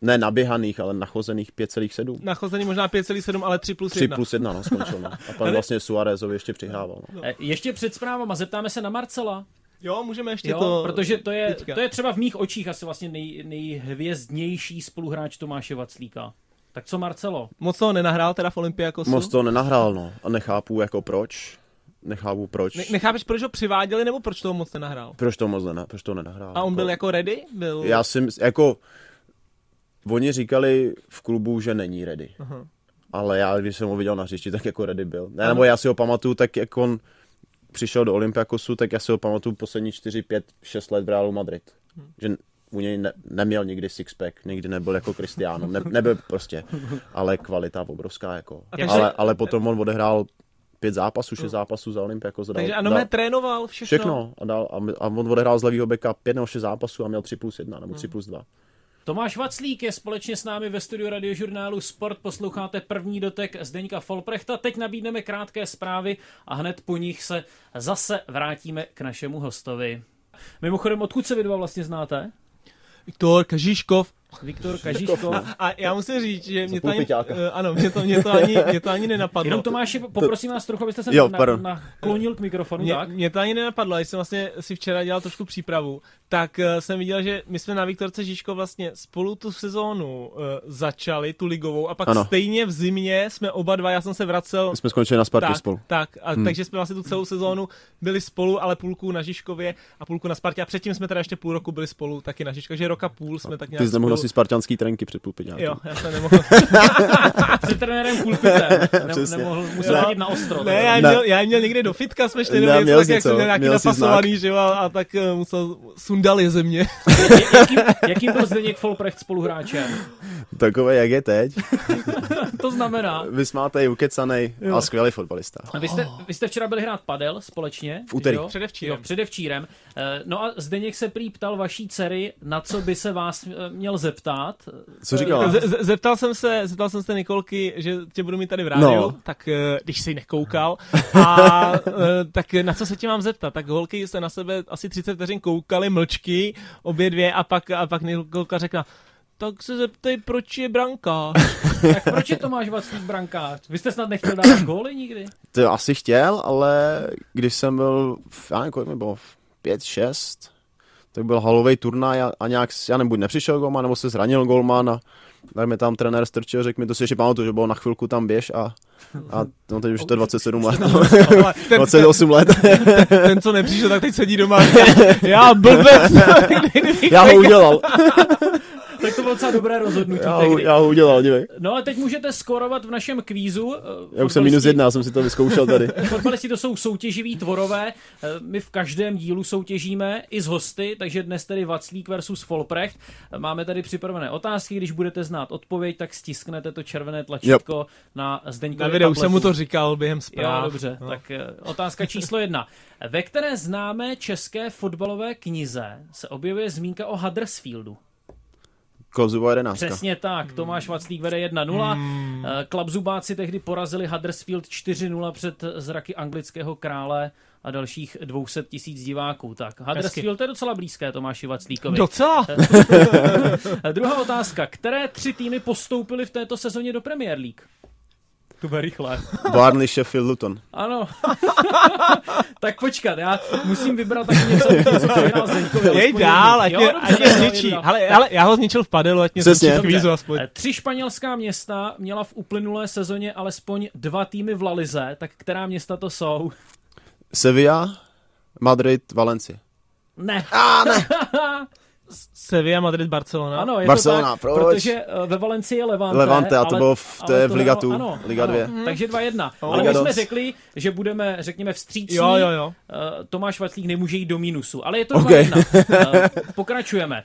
ne naběhaných, ale nachozených 5,7. Nachození možná 5,7, ale 3 plus 3 1. plus 1, no, skončil, no. A pak vlastně Suarezovi ještě přihrával, no. E, Ještě před zprávama zeptáme se na Marcela, Jo, můžeme ještě jo, to... protože to je, teďka. to je třeba v mých očích asi vlastně nej, nejhvězdnější spoluhráč Tomáše Vaclíka. Tak co Marcelo? Moc toho nenahrál teda v Olympiakosu. Moc to nenahrál, no. A nechápu, jako proč. Nechápu, proč. Ne- nechápeš, proč ho přiváděli, nebo proč toho moc nenahrál? Proč to moc ne, proč to nenahrál. A on byl jako ready? Byl... Já si mys- jako... Oni říkali v klubu, že není ready. Aha. Ale já, když jsem ho viděl na hřišti, tak jako ready byl. Ne, nebo já si ho pamatuju, tak jak on přišel do Olympiakosu, tak já si ho pamatuju poslední 4, 5, 6 let v Realu Madrid. Že u něj ne, neměl nikdy sixpack, nikdy nebyl jako Cristiano, ne, nebyl prostě, ale kvalita obrovská jako. Takže- Ale, ale potom on odehrál pět zápasů, šest zápasů za Olympiakos. dal- Takže ano, dal- trénoval všechno. Všechno. A, dal, a, a on odehrál z levýho beka pět nebo šest zápasů a měl 3 plus 1 nebo 3 plus 2. Tomáš Vaclík je společně s námi ve studiu radiožurnálu Sport. Posloucháte první dotek Zdeňka Folprechta. Teď nabídneme krátké zprávy a hned po nich se zase vrátíme k našemu hostovi. Mimochodem, odkud se vy dva vlastně znáte? Viktor Kažíškov, Viktor Kažiškov. A já musím říct, že mě to, ani, eh, ano, mě to, mě, to ani, mě to ani nenapadlo. Jenom Tomáši, poprosím vás trochu, abyste se Jo, na, pardon. naklonil k mikrofonu, Mě, tak? mě to ani nenapadlo, když jsem vlastně si včera dělal trošku přípravu, tak uh, jsem viděl, že my jsme na Viktorce Žižko vlastně spolu tu sezónu uh, začali, tu ligovou, a pak Ano. stejně v zimě jsme oba dva, já jsem se vracel My jsme skončili na Spartě tak, spolu. Tak, a Hmm. takže jsme vlastně tu celou sezónu byli spolu, ale půlku na Žižkově a půlku na Spartě. A předtím jsme teda ještě půl roku byli spolu taky na Žižkově, že roka půl jsme tak nějak Ty jsi nemohl spolu... nosit spartianský trenky před půlpiťákem. Jo, já jsem nemohl. Před trenérem Pulpitem. Ne, nemohl, musel Ne. chodit na ostro. Ne, já měl, já měl někde do fitka, jsme šli Ne, nebo něco, tak jak jsem měl nějaký měl napasovaný, že jo, a, a tak uh, musel sundal je ze mě. jakým, jakým byl Zdeněk Folprecht spoluhráčem? Takové, jak je teď. To znamená, Vysmátej, ukecanej a skvělý fotbalista. vy jste, vy jste včera byli hrát padel společně. V úterý. jo? Předevčírem. Jo, předevčírem. Eh, No a Zdeněk se prý ptal vaší dcery, na co by se vás eh, měl zeptat. Co říkala? Z- z- Zeptal jsem se, zeptal jsem se Nikolky, že tě budu mít tady v rádiu, No. tak eh, když jsi nekoukal, a eh, tak na co se tě mám zeptat? Tak holky se na sebe asi 30 vteřin koukaly mlčky, obě dvě, a pak, a pak Nikolka řekla, tak se zeptej, proč je branka. Tak proč je Tomáš Vaclík brankář? Vy jste snad nechtěl dát góly nikdy? To asi chtěl, ale když jsem byl, v, já nevím, kolik mi bylo, v pět, šest, tak byl halový turnaj a, a nějak, já nevím, buď nepřišel golman, nebo se zranil golman a tak mi tam trenér strčil, řekl mi, to si ještě pamatuju, že bylo na chvilku tam běž a, a no teď už to je 27 let, Ale ten, 28 let, ten, co nepřišel, tak teď sedí doma. Já blbec. já ho udělal, Tak to bylo docela dobré rozhodnutí já ho, tehdy. já ho udělal, dívej. No ale teď můžete skorovat v našem kvízu. eh, Já už jsem minus jedna, já jsem si to vyzkoušel tady. Fotbalisti to jsou soutěživí tvorové, Eh, my v každém dílu soutěžíme i s hosty, takže dnes tedy Vaclík versus Folprecht. Eh, Máme tady připravené otázky, když budete znát odpověď, tak stisknete to červené tlačítko na Zdeňkově Na videu už jsem mu to říkal během zpráv. Jo, dobře, No. tak otázka číslo jedna. Ve které známé české fotbalové knize se objevuje zmínka o Huddersfieldu? Kozubová jedenáctka. Přesně tak, Tomáš Vaclík vede 1-0. Hmm. Klapzubáci tehdy porazili Huddersfield 4-0 před zraky anglického krále a dalších 200 tisíc diváků. Tak, Huddersfield to je docela blízké Tomáši Vaclíkovi. Docela. Druhá otázka. Které tři týmy postoupily v této sezóně do Premier League? To bude rychle. Barnley, Sheffield, Luton. Ano. tak počkat, já musím vybrat taky něco, něco co Zdeňkovi. Jej dál, ať mě, dobře, ať mě zničí. Ale, ale já ho zničil v padelu, ať mě zničí kvízu aspoň. Eh, Tři španělská města měla v uplynulé sezóně alespoň dva týmy v La Lize, tak která města to jsou? Sevilla, Madrid, Valencia. Ne. A ne, Sevilla, Madrid, Barcelona. Ano, je Barcelona, to tak, proč? protože eh, ve Valencii je Levante. Levante, a to ale- bylo v, je v Liga tohle- 2, ano, Liga ano, 2. Takže 2-1. Ale my jsme dos. řekli, že budeme, řekněme, vstřícní. Jo, jo, jo. Eh, Tomáš Vaclík nemůže jít do mínusu, ale je to Ok. 2-1. Eh, Pokračujeme.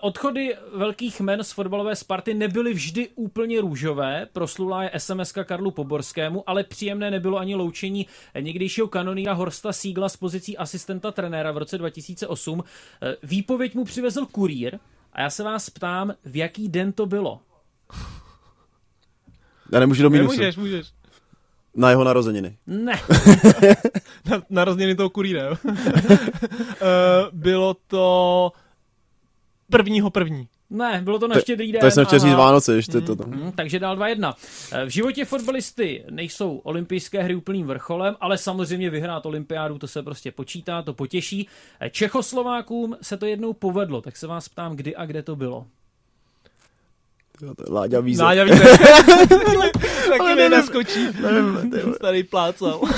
Odchody velkých men z fotbalové Sparty nebyly vždy úplně růžové. Proslulá je SMS Karlu Poborskému, ale příjemné nebylo ani loučení někdejšího kanoníra Horsta Sígla z pozicí asistenta trenéra v roce 2008. Eh, Výpověď mu přivezl kurýr a já se vás ptám, v jaký den to bylo? Já nemůžu do minusu. Nemůžeš, můžeš. Na jeho narozeniny. Ne, Na, na rozměny toho kurýra, jo. Eh, Bylo to prvního první. Ne, bylo to na štědrý den. To jsem chtěl říct. Vánoce, ještě to tam. Hmm, takže dál 2-1. V životě fotbalisty nejsou olympijské hry úplným vrcholem, ale samozřejmě vyhrát olympiádu, to se prostě počítá, to potěší. Čechoslovákům se to jednou povedlo, tak se vás ptám, kdy a kde to bylo. Láďa Víze. Náďa víte. Taky mi nevím. naskočí. Ten starý plácal.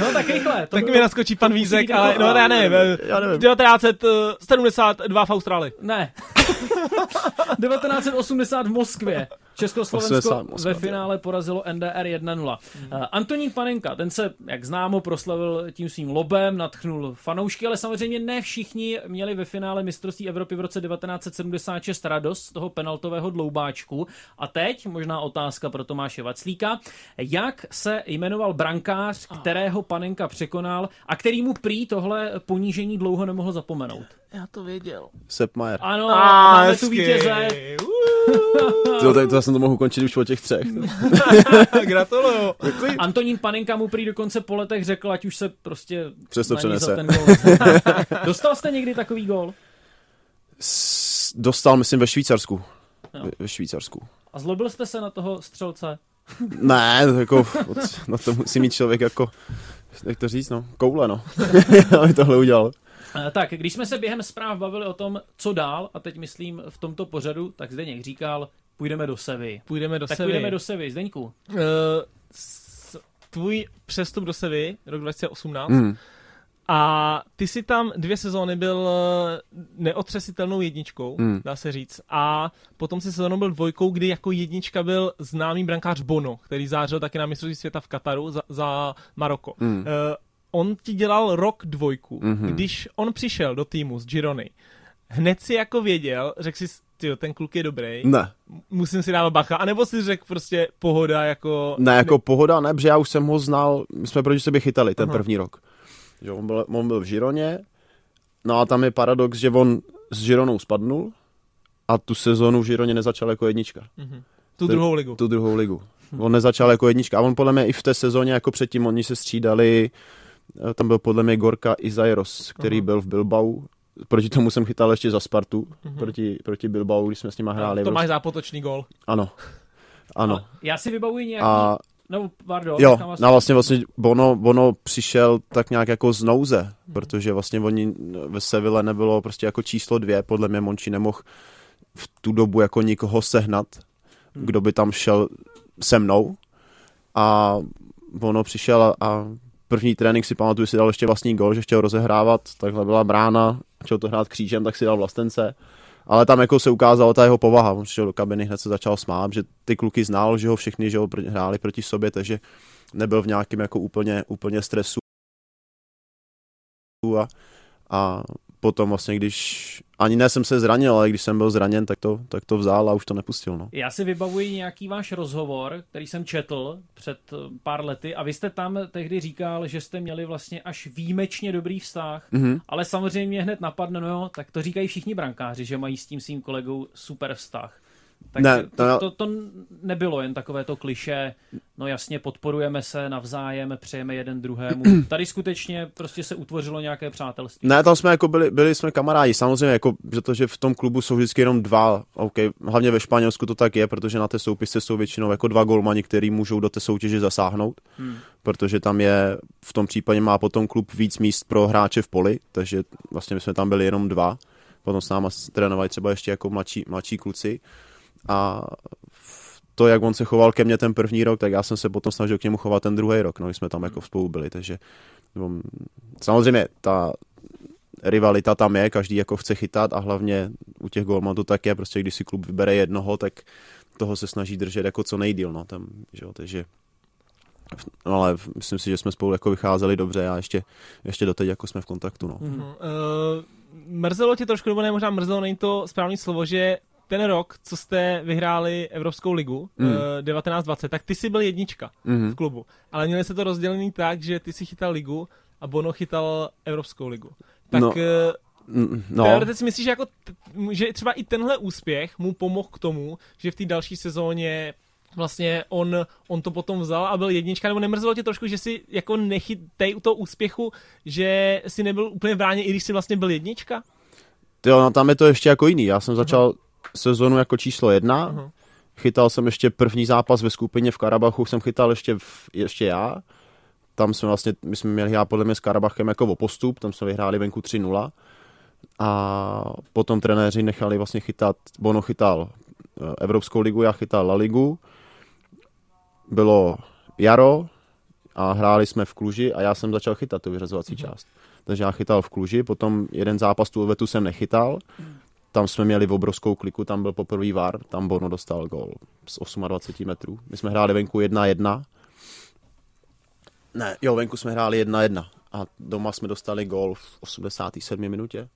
No tak rychle. To Taky bylo- mi naskočí pan Vízek, být ale jako- no já nevím. Já nevím. 1972 v Austrálii. Ne. 1980 v Moskvě. Československo 80 Moskva, ve finále porazilo NDR 1-0. Uh, Antonín Panenka, ten se, jak známo, proslavil tím svým lobem, natchnul fanoušky, ale samozřejmě ne všichni měli ve finále mistrovství Evropy v roce 1976 radost z toho penaltového dloubáčku. A teď možná otázka pro Tomáše Vaclíka. Jak se jmenoval brankář, kterého Panenka překonal a který mu prý tohle ponížení dlouho nemohl zapomenout? Já to věděl. Sepp Maier. Ano, máme tu vítěze. To, to, to jsem to mohl končit už po těch třech. Gratuluju. Antonín Panenka mu prý dokonce po letech řekl, ať už se prostě Přesto přenese. ten gól. Dostal jste někdy takový gól? S- dostal, myslím, ve Švýcarsku. Jo. Ve, ve Švýcarsku. A zlobil jste se na toho střelce? Ne, to jako, na to musí mít člověk jako, jak to říct, no, koule, no, aby tohle udělal. Eh, Tak, když jsme se během zpráv bavili o tom, co dál, a teď myslím v tomto pořadu, tak Zdeněk říkal, půjdeme do Sevy. Půjdeme do Tak Sevy. půjdeme do Sevy, Zdeňku. Uh, s- tvůj přestup do Sevy, rok 2018, Mm. a ty si tam dvě sezóny byl eh, neotřesitelnou jedničkou, Mm. dá se říct. A potom si sezónou byl dvojkou, kdy jako jednička byl známý brankář Bono, který zářil taky na mistrovství světa v Kataru za, za Maroko. Mm. Uh, on ti dělal rok dvojku. Mhm. Když on přišel do týmu z Girony, hned si jako věděl, řekl si, tyjo, ten kluk je dobrý, Ne, musím si dávat bacha, anebo si řekl prostě pohoda jako... ne, jako pohoda, ne, protože já už jsem ho znal, my jsme proti sobě chytali ten Aha. první rok. Že on, byl, on byl v Žironě, no a tam je paradox, že on s Žironou spadnul a tu sezonu v Žironě nezačal jako jednička. Mhm. Tu To- druhou ligu. tu druhou ligu. On nezačal jako jednička. A on podle mě i v té sezóně jako předtím, oni se střídali, tam byl podle mě Gorka Izairos, který Aha. byl v Bilbao. Proti tomu jsem chytal ještě za Spartu, Mhm. proti, proti Bilbao, když jsme s nima hráli. to máš zápotočný gol. Ano. Ano. A já si vybavuji nějaký... A No, pardon. jo, vás- no vlastně, vlastně Bono, Bono přišel tak nějak jako z nouze, protože vlastně oni ve Seville nebylo prostě jako číslo dvě, podle mě Monči nemohl v tu dobu jako nikoho sehnat, kdo by tam šel se mnou a Bono přišel a, a první trénink si pamatuju, si dal ještě vlastní gol, že chtěl rozehrávat, takhle byla brána, chtěl to hrát křížem, tak si dal vlastence. Ale tam jako se ukázala ta jeho povaha. On přišel do kabiny, hned se začal smát, že ty kluky znal, že ho všichni že ho hráli proti sobě, takže nebyl v nějakém jako úplně, úplně stresu. A, a potom vlastně, když ani ne jsem se zranil, ale když jsem byl zraněn, tak to, tak to vzal a už to nepustil. No. Já si vybavuji nějaký váš rozhovor, který jsem četl před eh, pár lety a vy jste tam tehdy říkal, že jste měli vlastně až výjimečně dobrý vztah, Mhm. ale samozřejmě hned napadne, no jo, tak to říkají všichni brankáři, že mají s tím svým kolegou super vztah. Tak Ne, to, to- to, nebylo jen takové to kliše, no jasně, podporujeme se navzájem, přejeme jeden druhému. Tady skutečně prostě se utvořilo nějaké přátelství. Ne, tam jsme jako byli, byli jsme kamarádi, samozřejmě, jako, protože v tom klubu jsou vždycky jenom dva, OK, hlavně ve Španělsku to tak je, protože na té soupisce jsou většinou jako dva golmani, který můžou do té soutěže zasáhnout, Hmm. protože tam je, v tom případě má potom klub víc míst pro hráče v poli, takže vlastně my jsme tam byli jenom dva, potom s náma trénovali třeba ještě jako mladší, mladší kluci a to, jak on se choval ke mně ten první rok, tak já jsem se potom snažil k němu chovat ten druhý rok, no, jsme tam jako spolu byli, takže um, samozřejmě ta rivalita tam je, každý jako chce chytat a hlavně u těch golmanů to tak je, prostě když si klub vybere jednoho, tak toho se snaží držet jako co nejdíl, no, tam, že jo, takže no, ale myslím si, že jsme spolu jako vycházeli dobře a ještě, ještě doteď jako jsme v kontaktu, no. Mhm. Uh, mrzelo tě trošku, nebo ne, možná mrzelo, není to správný slovo, že ten rok, co jste vyhráli Evropskou ligu, Mm. mm. uh, 1920, tak ty jsi byl jednička Mhm. v klubu. Ale měli se to rozdělený tak, že ty si chytal ligu a Bono chytal Evropskou ligu. Tak No, no. Mm, No. Teoreticky myslíš, že, jako t- že třeba i tenhle úspěch mu pomohl k tomu, že v té další sezóně vlastně on, on to potom vzal a byl jednička, nebo nemrzelo tě trošku, že si jako nechytej u toho úspěchu, že si nebyl úplně v bráně, i když si vlastně byl jednička? jo, no tam je to ještě jako jiný, já jsem začal sezonu jako číslo jedna, Aha. chytal jsem ještě první zápas ve skupině v Karabachu, jsem chytal ještě, v, ještě já, tam jsme vlastně, my jsme měli hrát podle mě s Karabachem jako o postup, tam jsme vyhráli venku 3-0 a potom trenéři nechali vlastně chytat, Bono chytal eh, Evropskou ligu, já chytal La ligu, bylo jaro a hráli jsme v Kluži a já jsem začal chytat tu vyřazovací část. Takže já chytal v Kluži, potom jeden zápas tu vetu jsem nechytal, tam jsme měli v obrovskou kliku, tam byl poprvý VAR, tam Bono dostal gol z 28 metrů. My jsme hráli venku 1-1. Ne, jo, venku jsme hráli 1-1 a doma jsme dostali gol v 87 minutě.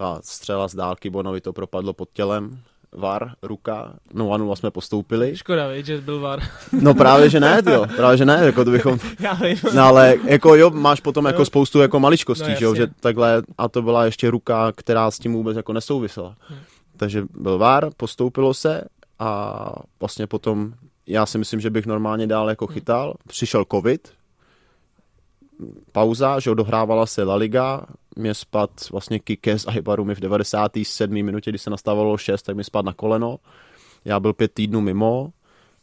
A střela z dálky, Bonovi to propadlo pod tělem. VAR, ruka, 0-0 jsme postoupili. Škoda, víš, že byl VAR. No právě, že ne, jo, právě, že ne, jako to bychom, Já vím. No ale jako jo, máš potom jako Jo. spoustu jako maličkostí, No, že jo, že takhle, a to byla ještě ruka, která s tím vůbec jako nesouvisela. Hm. Takže byl VAR, postoupilo se a vlastně potom, já si myslím, že bych normálně dál jako chytal, přišel covid, pauza, že dohrávala se La Liga, mě spad vlastně Kike z Aibaru mi v 97. minutě, kdy se nastávalo 6, tak mi spad na koleno. Já byl pět týdnů mimo,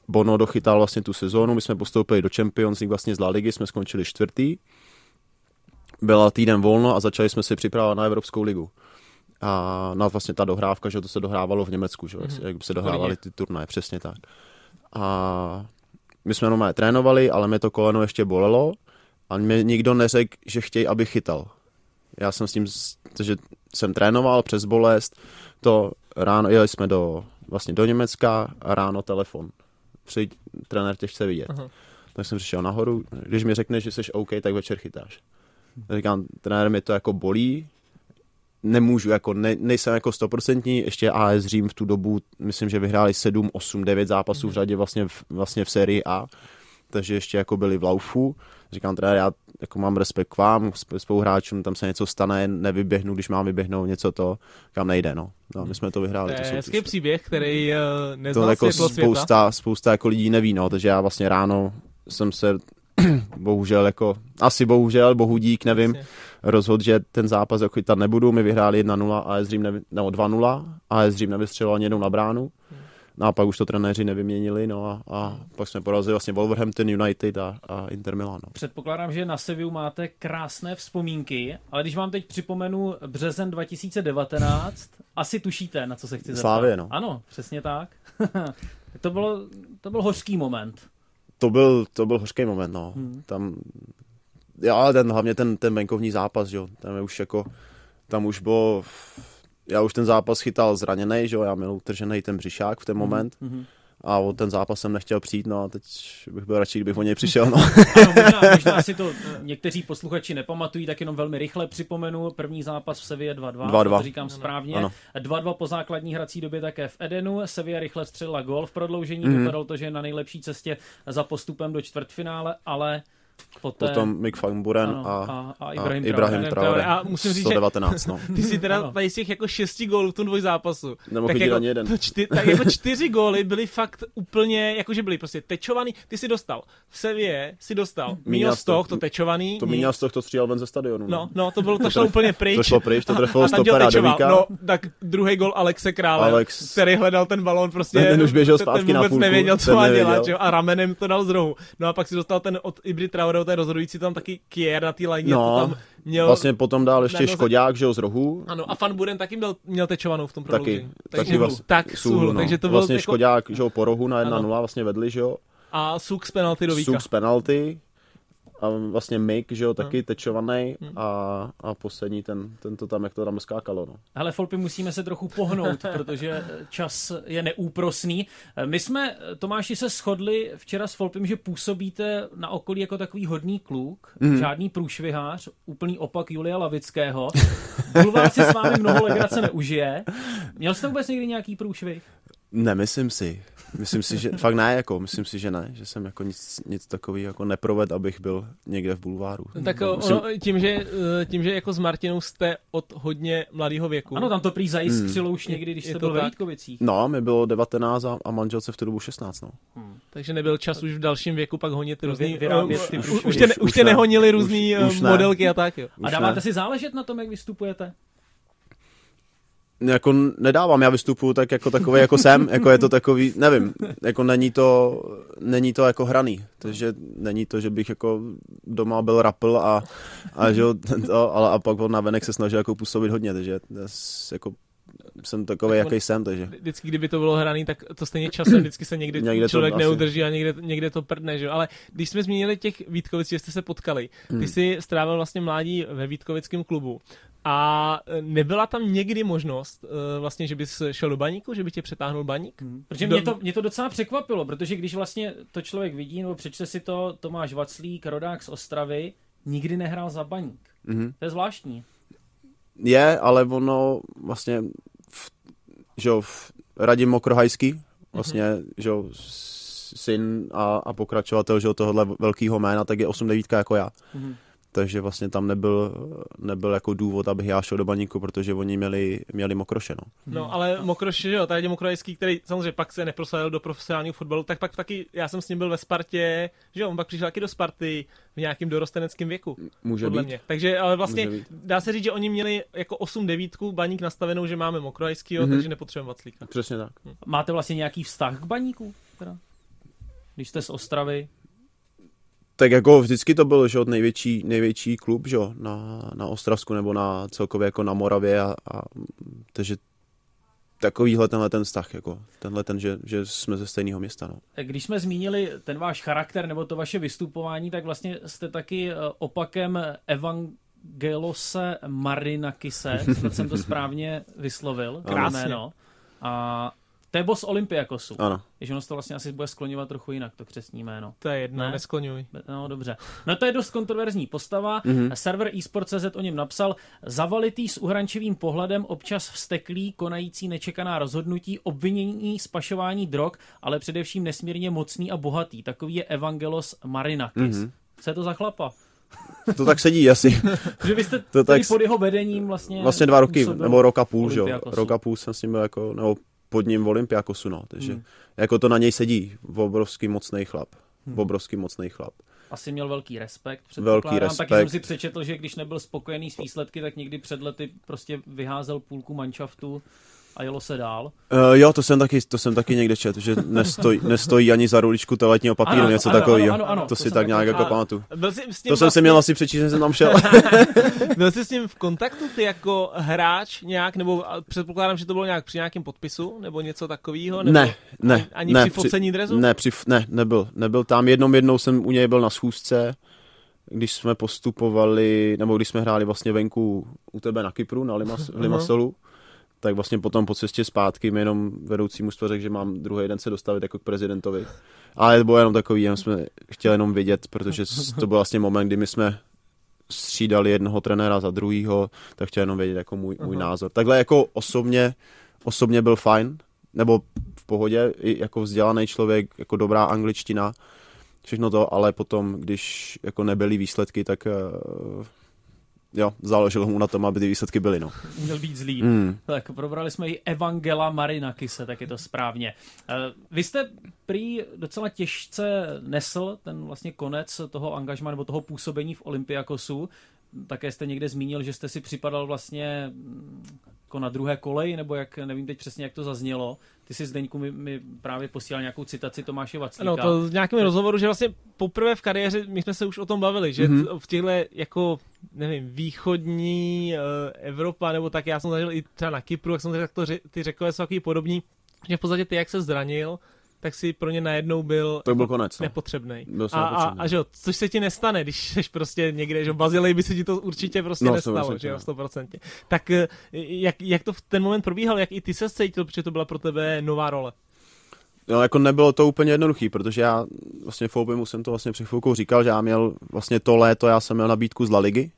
Bono dochytal vlastně tu sezónu, my jsme postoupili do Champions League vlastně z La Ligy, jsme skončili čtvrtý. Byla týden volno a začali jsme si připravovat na Evropskou ligu. A na vlastně ta dohrávka, že to se dohrávalo v Německu, že mm-hmm. jak se dohrávaly ty turnaje, přesně tak. A my jsme normálně trénovali, ale mě to koleno ještě bolelo a mě nikdo neřekl, že chtějí, aby chytal. Já jsem s tím, že jsem trénoval přes bolest, to ráno jeli jsme do, vlastně do Německa a ráno telefon. Přijď, trenér tě chce vidět. Aha. Tak jsem přišel nahoru, když mi řekneš, že jsi OK, tak večer chytáš. Tak říkám, trenér mi to jako bolí, nemůžu, jako ne, nejsem jako stoprocentní, ještě AS Řím v tu dobu, myslím, že vyhráli 7, 8, 9 zápasů v mhm. řadě vlastně v, vlastně v sérii A, takže ještě jako byli v laufu. Říkám teda, já jako mám respekt k vám, spoluhráčům, tam se něco stane, nevyběhnu, když mám vyběhnout něco to, kam nejde, no. no my jsme to vyhráli. To je to hezký příběh, který uh, neznal to jako spousta, světa. spousta jako lidí neví, no, takže já vlastně ráno jsem se bohužel jako, asi bohužel, bohu dík, nevím, Jasně. rozhodl, že ten zápas jako tam nebudu, my vyhráli 1-0 a Řím nevy, no 2-0 a Řím nevystřelil ani jednou na bránu. No a pak už to trenéři nevyměnili, no a, a pak jsme porazili vlastně Wolverhampton United a, a Inter Milan. No. Předpokládám, že na Seviu máte krásné vzpomínky, ale když vám teď připomenu březen 2019, asi tušíte, na co se chci zeptat. Slávě, no. Ano, přesně tak. to, bylo, to byl hořký moment to byl, to byl hořký moment, no. Hmm. Tam, já, ten, hlavně ten, ten venkovní zápas, jo, tam je už jako, tam už bylo, já už ten zápas chytal zraněný, že jo, já měl utržený ten břišák v ten hmm. moment. Hmm a o ten zápas jsem nechtěl přijít, no a teď bych byl radši, kdybych o něj přišel. No. ano, možná, možná si to někteří posluchači nepamatují, tak jenom velmi rychle připomenu. První zápas v Sevě 2-2, 2-2. to říkám správně. 2-2 po základní hrací době také v Edenu. Sevilla rychle střelila gol v prodloužení, mm-hmm. vypadalo to, že je na nejlepší cestě za postupem do čtvrtfinále, ale Poté... Potom Mick Van Buren ano, a, a, a Ibrahim, a Ibrahim Traore. Traore. A musím říct, 119, no. ty si teda tady z těch jako šesti gólů v tom dvojzápasu. Nemohl tak jako, ani jeden. Čty, tak jako čtyři góly byly fakt úplně, jakože byly prostě tečovaný. Ty si dostal v Sevě, si dostal Míňo Stoch, to tečovaný. To Míňo Stoch to střílel ven ze stadionu. No, no, to bylo to šlo úplně pryč. To šlo pryč, to trefilo stopera do No, tak druhý gól Alexe Krále, Alex... který hledal ten balón prostě. Ten, ten už běžel zpátky ten vůbec na nevěděl, co má dělat, a ramenem to dal z rohu. No a pak si dostal ten od Ibry Traore, ten rozhodující tam taky Kier na té lajně. No, tam měl vlastně potom dál ještě Škodák, že jo, z rohu. Ano, a Fan Buren taky měl, měl tečovanou v tom prodloužení. Taky, takže taky vlastně, tak, Suhl, no. takže to vlastně jako... Škodák, že jo, po rohu na 1-0 vlastně vedli, že jo. A Suk z penalty do víka. Suk z penalty a vlastně Mick, že jo, taky no. tečovaný hmm. a, a poslední ten, ten to tam, jak to tam skákalo, no. Hele, Folpy, musíme se trochu pohnout, protože čas je neúprosný. My jsme, Tomáši, se shodli včera s Folpym, že působíte na okolí jako takový hodný kluk, hmm. žádný průšvihář, úplný opak Julia Lavického. Bulvár si s vámi mnoho legrace neužije. Měl jste vůbec někdy nějaký průšvih? Nemyslím si. Myslím si, že fakt ne, jako, myslím si, že ne, že jsem jako nic, nic takový jako neproved, abych byl někde v bulváru. Tak myslím... ono, tím, že, eh, tím, že jako s Martinou jste od hodně mladého věku. Ano, tam to prý zajistřilo hmm. už někdy, když jste byl ve Vítkovicích. No, mi bylo 19 a, a manželce v tu dobu 16, no. Hmm. Takže nebyl čas už v dalším věku pak honit různý... Vyrábět ty už, už, tě, už, už tě nehonili různý už, už modelky ne. a tak, jo. A dáváte ne. si záležet na tom, jak vystupujete? Jako nedávám, já vystupuju tak jako takový, jako jsem, jako je to takový, nevím, jako není to, není to jako hraný, takže není to, že bych jako doma byl rapl a, a že to, ale a pak na venek se snažil jako působit hodně, takže jako jsem takový, jaký jsem, takže. Vždycky, kdyby to bylo hraný, tak to stejně časem vždycky se někde, někde člověk to neudrží a někde, někde to prdne, že? Ale když jsme zmínili těch Vítkovic, že jste se potkali, ty hmm. jsi strávil vlastně mládí ve Vítkovickém klubu. A nebyla tam někdy možnost, uh, vlastně, že bys šel do baníku, že by tě přetáhnul baník? Hmm. Protože do... mě, to, mě to docela překvapilo, protože když vlastně to člověk vidí, nebo přečte si to Tomáš Vaclík, rodák z Ostravy, nikdy nehrál za baník. Hmm. To je zvláštní. Je, ale ono vlastně, v, že jo, Radim Mokrohajský, vlastně, mm-hmm. že jo, syn a, a pokračovatel že jo, tohohle velkého jména, tak je 8 9 jako já. Mm-hmm takže vlastně tam nebyl, nebyl jako důvod, abych já šel do baníku, protože oni měli, měli mokroše, no. No, ale Mokroš, že jo, tady Mokrojský, který samozřejmě pak se neprosadil do profesionálního fotbalu, tak pak taky, já jsem s ním byl ve Spartě, že jo, on pak přišel taky do Sparty v nějakém dorosteneckém věku. Může podle být. mě. Takže ale vlastně dá se říct, že oni měli jako 8 devítku baník nastavenou, že máme Mokrojskýho, Mhm. mm-hmm. takže nepotřebujeme Vaclíka. Přesně tak. Máte vlastně nějaký vztah k baníku? Teda? Když jste z Ostravy? Tak jako vždycky to byl že, jo, největší, největší klub že, jo, na, na Ostravsku nebo na celkově jako na Moravě a, a takže takovýhle tenhle ten vztah, jako tenhle ten, že, že jsme ze stejného města. No. Když jsme zmínili ten váš charakter nebo to vaše vystupování, tak vlastně jste taky eh, opakem Evangelose Marinakise, snad jsem to správně vyslovil, jméno. A to je boss Olympiakosu. Ano. Jež ono se to vlastně asi bude skloňovat trochu jinak, to křesní jméno. To je jedno, Ne? ne? neskloňuj. No dobře. No to je dost kontroverzní postava. Mhm. Mm-hmm. Server eSport.cz o něm napsal, zavalitý s uhrančivým pohledem, občas vsteklý, konající nečekaná rozhodnutí, obvinění z pašování drog, ale především nesmírně mocný a bohatý. Takový je Evangelos Marinakis. Mhm. Mm-hmm. Co je to za chlapa? To tak sedí asi. Že vy jste To tady tak- pod jeho vedením vlastně... Vlastně dva roky, působil nebo rok a půl, že jo. Olympiakosu. Rok a půl jsem s ním byl jako, nebo pod ním v Olympiakosu, no. Takže Hmm. jako to na něj sedí. Obrovský mocný chlap. Obrovský mocný chlap. Asi měl velký respekt. Velký předpokládám. Taky respekt. jsem si přečetl, že když nebyl spokojený s výsledky, tak někdy před lety prostě vyházel půlku manšaftu a jelo se dál. Uh, jo, to jsem taky, to jsem taky někde četl, že nestojí, nestojí ani za ruličku toaletního papíru, Ano, něco takového. to, to si jsem tak nějak jako pamatuju. To jsem vlastně, si měl asi přečíst, že jsem tam šel. Byl jsi s ním v kontaktu ty jako hráč nějak, nebo předpokládám, že to bylo nějak při nějakém podpisu, nebo něco takového? Nebo Ne, ne, ani, ne, při focení drezu? Ne, při, ne, nebyl, nebyl tam. Jednou jednou jsem u něj byl na schůzce, když jsme postupovali, nebo když jsme hráli vlastně venku u tebe na Kypru, na Limas, v Limassolu, tak vlastně potom po cestě zpátky mi jenom vedoucí mužstva řekl, že mám druhý den se dostavit jako k prezidentovi. Ale to bylo jenom takový, jenom jsme chtěli jenom vědět, protože to byl vlastně moment, kdy my jsme střídali jednoho trenéra za druhýho, tak chtěl jenom vědět jako můj, můj názor. Takhle jako osobně, osobně byl fajn, nebo v pohodě, i jako vzdělaný člověk, jako dobrá angličtina, všechno to, ale potom, když jako nebyly výsledky, tak uh, jo, záleželo mu na tom, aby ty výsledky byly, no. Měl být zlý. Mm. Tak probrali jsme i Evangela Marinakise, tak je to správně. Eh, Vy jste prý docela těžce nesl ten vlastně konec toho angažma nebo toho působení v Olympiakosu. Také jste někde zmínil, že jste si připadal vlastně jako na druhé koleji, nebo jak, nevím teď přesně, jak to zaznělo. Ty si Zdeňku mi, mi právě posílal nějakou citaci Tomáše Vaclíka. No, to v nějakém rozhovoru, že vlastně poprvé v kariéře, my jsme se už o tom bavili, že Mhm. mm-hmm. v těchto jako, nevím, východní uh, Evropa, nebo tak já jsem zažil i třeba na Kypru, jak jsem tak to ty řekové jsou takový podobní, že v podstatě ty, jak se zranil, tak si pro ně najednou byl, To byl konec, no. nepotřebný. Byl A, a, a, že jo, což se ti nestane, když jsi prostě někde, že v Bazilej by se ti to určitě prostě No, nestalo, 100%, že jo, no. 100%. Tak eh, jak, jak to v ten moment probíhal, jak i ty se cítil, protože to byla pro tebe nová role? No, jako nebylo to úplně jednoduchý, protože já vlastně Foubimu jsem to vlastně před chvilkou říkal, že já měl vlastně to léto, já jsem měl nabídku z La Ligy,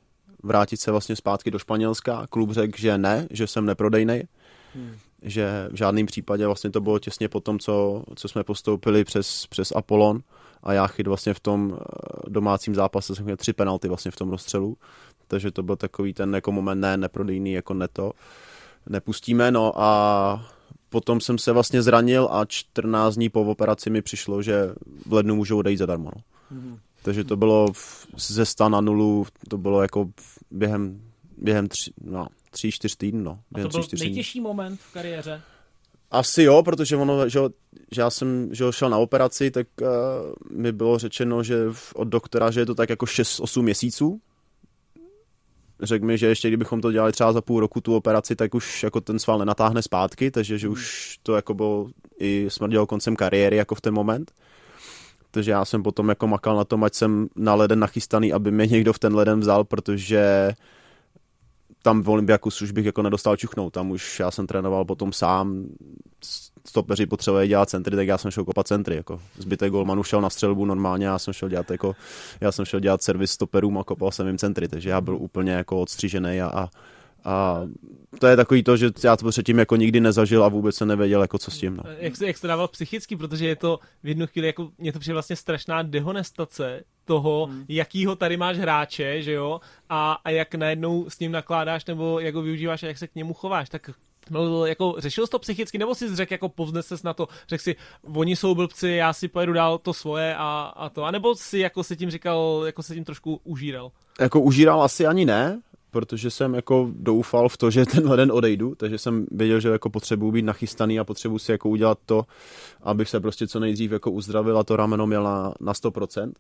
vrátit se vlastně zpátky do Španělska. Klub řekl, že ne, že jsem neprodejnej, hmm. Že v žádném případě vlastně to bylo těsně po tom, co, co jsme postoupili přes, přes Apollon a já chyt vlastně v tom eh, domácím zápase jsem měl tři penalty vlastně v tom rozstřelu, takže to byl takový ten jako moment ne, neprodejný, jako neto, nepustíme, no a potom jsem se vlastně zranil a 14 dní po operaci mi přišlo, že v lednu můžu odejít zadarmo. No. Mhm. Takže to bylo v, ze 100 na nulu, to bylo jako během, během tři, no, tří, čtyř týdnů. No, A to byl tří, nejtěžší moment v kariéře. Asi jo, protože ono, že, jo, že já jsem že šel na operaci, tak uh, mi bylo řečeno, že v, od doktora, že je to tak jako 6-8 měsíců. Řekl mi, že ještě kdybychom to dělali třeba za půl roku tu operaci, tak už jako ten sval nenatáhne zpátky, takže že už to jako bylo i smrdělo koncem kariéry jako v ten moment. Takže já jsem potom jako makal na tom, ať jsem na leden nachystaný, aby mě někdo v ten leden vzal, protože tam v Olympiakusu už bych jako nedostal čuchnout. Tam už já jsem trénoval potom sám, stopeři potřebovali dělat centry, tak já jsem šel kopat centry. Jako. Zbytek golmanů šel na střelbu normálně, já jsem šel dělat jako, já jsem šel dělat servis stoperům a kopal jsem jim centry, takže já byl úplně jako odstřížený a, a A to je takový to, že já to předtím jako nikdy nezažil a vůbec se nevěděl, jako co s tím. No. Jak, se, jak se to dával psychicky, protože je to v jednu chvíli, jako mě to přijde vlastně strašná dehonestace toho, hmm. jakýho tady máš hráče, že jo, a, a jak najednou s ním nakládáš, nebo jak ho využíváš a jak se k němu chováš, tak No, jako řešil jsi to psychicky, nebo jsi řekl, jako povznes na to, řekl si, oni jsou blbci, já si pojedu dál to svoje a, a to, anebo si jako se tím říkal, jako se tím trošku užíral? Jako užíral asi ani ne, protože jsem jako doufal v to, že ten den odejdu, takže jsem věděl, že jako potřebuji být nachystaný a potřebuji si jako udělat to, abych se prostě co nejdřív jako uzdravil a to rameno měl na, na 100%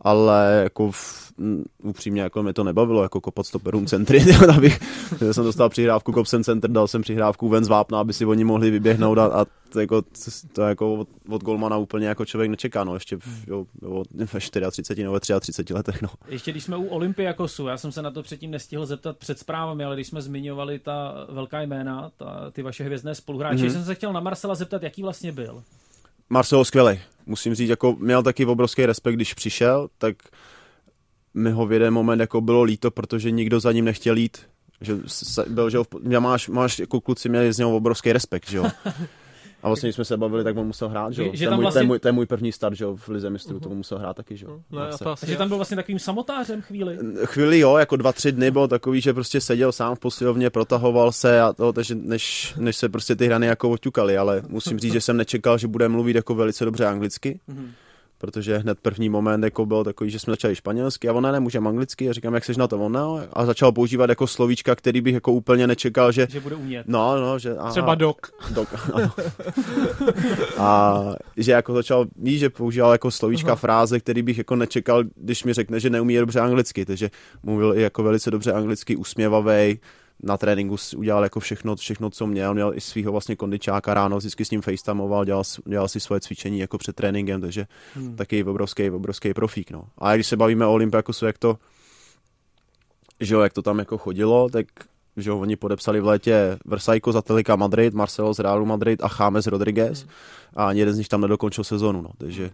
ale jako v, m, upřímně jako mě to nebavilo jako kopat stoperům centry, abych, jsem dostal přihrávku kopsem center, dal jsem přihrávku ven z vápna, aby si oni mohli vyběhnout a, a to, jako, to jako od, od golmana úplně jako člověk nečeká, no, ještě jo, jo, ve 34 nebo ve 33 letech, no. Ještě když jsme u Olympiakosu, já jsem se na to předtím nestihl zeptat před zprávami, ale když jsme zmiňovali ta velká jména, ta, ty vaše hvězdné spoluhráče, mm-hmm. jsem se chtěl na Marcela zeptat, jaký vlastně byl. Marcelo skvělý. Musím říct, jako měl taky obrovský respekt, když přišel, tak mi ho v jeden moment jako bylo líto, protože nikdo za ním nechtěl jít. Že byl, že máš, máš jako kluci měli z něho obrovský respekt, že jo. A vlastně, když jsme se bavili, tak on musel hrát, že jo? Že, ten, můj, vlastně... můj, ten můj první start, že jo, v Lize mistrů, uh-huh. to musel hrát taky, že jo? No, vlastně. že tam byl vlastně takovým samotářem chvíli. Chvíli jo, jako dva, tři dny byl takový, že prostě seděl sám v posilovně, protahoval se a to, takže než, než se prostě ty hrany jako oťukaly, ale musím říct, že jsem nečekal, že bude mluvit jako velice dobře anglicky. Uh-huh protože hned první moment jako byl takový, že jsme začali španělsky a ona nemůže anglicky a říkám, jak seš na to ona a začal používat jako slovíčka, který bych jako úplně nečekal, že... Že bude umět. No, no, že... Aha, Třeba dok. Dok, ano. a že jako začal, víš, že používal jako slovíčka, uh-huh. fráze, který bych jako nečekal, když mi řekne, že neumí dobře anglicky, takže mluvil i jako velice dobře anglicky, usměvavý, na tréninku udělal jako všechno, všechno, co měl. Měl i svého vlastně kondičáka ráno, vždycky s ním facetimeoval, dělal, dělal si svoje cvičení jako před tréninkem, takže hmm. taky obrovský, obrovský profík. No. A když se bavíme o Olympiakosu, jak to, že jo, jak to tam jako chodilo, tak že jo, oni podepsali v létě Versailles za Telika Madrid, Marcelo z Realu Madrid a James Rodriguez hmm. A ani jeden z nich tam nedokončil sezonu, no, takže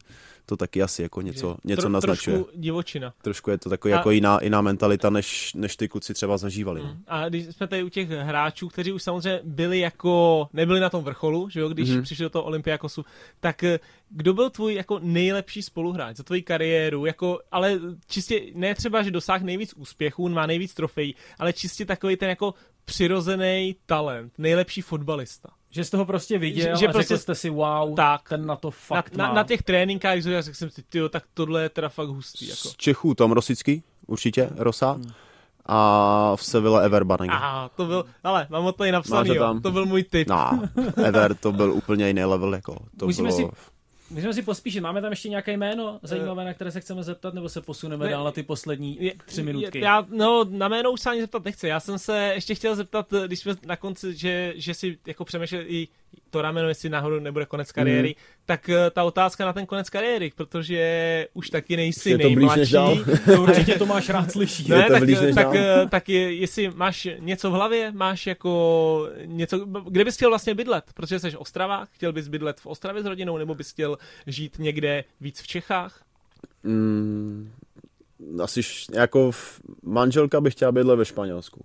to taky asi jako něco, něco Tro, naznačuje. Trošku divočina. Trošku je to takový a... jako jiná, jiná mentalita, než, než ty kluci třeba zažívali. Mm. A když jsme tady u těch hráčů, kteří už samozřejmě byli jako, nebyli na tom vrcholu, že jo, když mm. přišli do toho Olympiakosu, tak eh, kdo byl tvůj jako nejlepší spoluhráč za tvoji kariéru, jako, ale čistě ne třeba, že dosáhl nejvíc úspěchů, má nejvíc trofejí, ale čistě takový ten jako přirozený talent, nejlepší fotbalista. Že jste ho prostě viděl že, že a prostě, řekl jste si, wow, tak, ten na to fakt na, má. Na, na těch tréninkách, když řekl jsem si, tyjo, tak tohle je teda fakt hustý. Jako. Z Čechů Tom Rosický, určitě, Rosa. Hmm. A v Sevilla Ever Banega. Aha, to byl, ale mám to i napsaný, jo, to byl můj tip. No, Ever to byl úplně jiný level, jako. To Musíme bylo... si Můžeme si pospíšit. Máme tam ještě nějaké jméno zajímavé, na které se chceme zeptat, nebo se posuneme ne, dál na ty poslední tři minutky? Já, no, na jméno už se ani zeptat nechci. Já jsem se ještě chtěl zeptat, když jsme na konci, že, že si jako přemýšlel i to rameno, jestli náhodou nebude konec kariéry, mm. tak uh, ta otázka na ten konec kariéry, protože už taky nejsi je to nejmladší. To určitě to máš rád slyší. Ne, tak, tak, uh, tak je, jestli máš něco v hlavě, máš jako něco, kde bys chtěl vlastně bydlet, protože jsi Ostrava, chtěl bys bydlet v Ostravě s rodinou, nebo bys chtěl žít někde víc v Čechách? Mm, asi jako manželka bych chtěla bydlet ve Španělsku.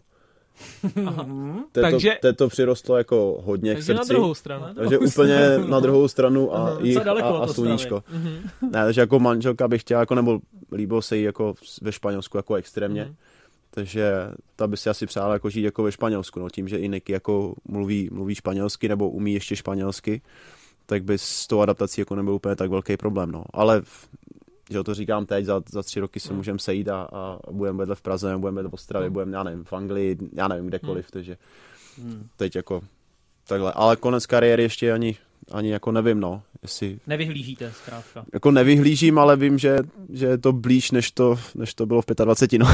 Te takže, to, to přirostlo jako hodně takže k srdci. na druhou stranu. Na takže druhou úplně stranu. na druhou stranu a, jich, a, a sluníčko. Uh-huh. Ne, takže jako manželka bych chtěla, jako nebo líbilo se jí jako ve Španělsku jako extrémně. Uh-huh. Takže ta by si asi přála jako žít jako ve Španělsku, no, tím, že i Niky jako mluví, mluví španělsky nebo umí ještě španělsky, tak by s tou adaptací jako nebyl úplně tak velký problém, no. Ale že to říkám teď, za, za tři roky se můžeme sejít a, a budeme vedle v Praze, budeme vedle v Ostravě, hmm. budeme, já nevím, v Anglii, já nevím, kdekoliv, hmm. takže hmm. teď jako takhle. Ale konec kariéry ještě ani, ani jako nevím, no. Jestli... Nevyhlížíte, zkrátka. Jako nevyhlížím, ale vím, že, že je to blíž, než to, než to bylo v 25, no.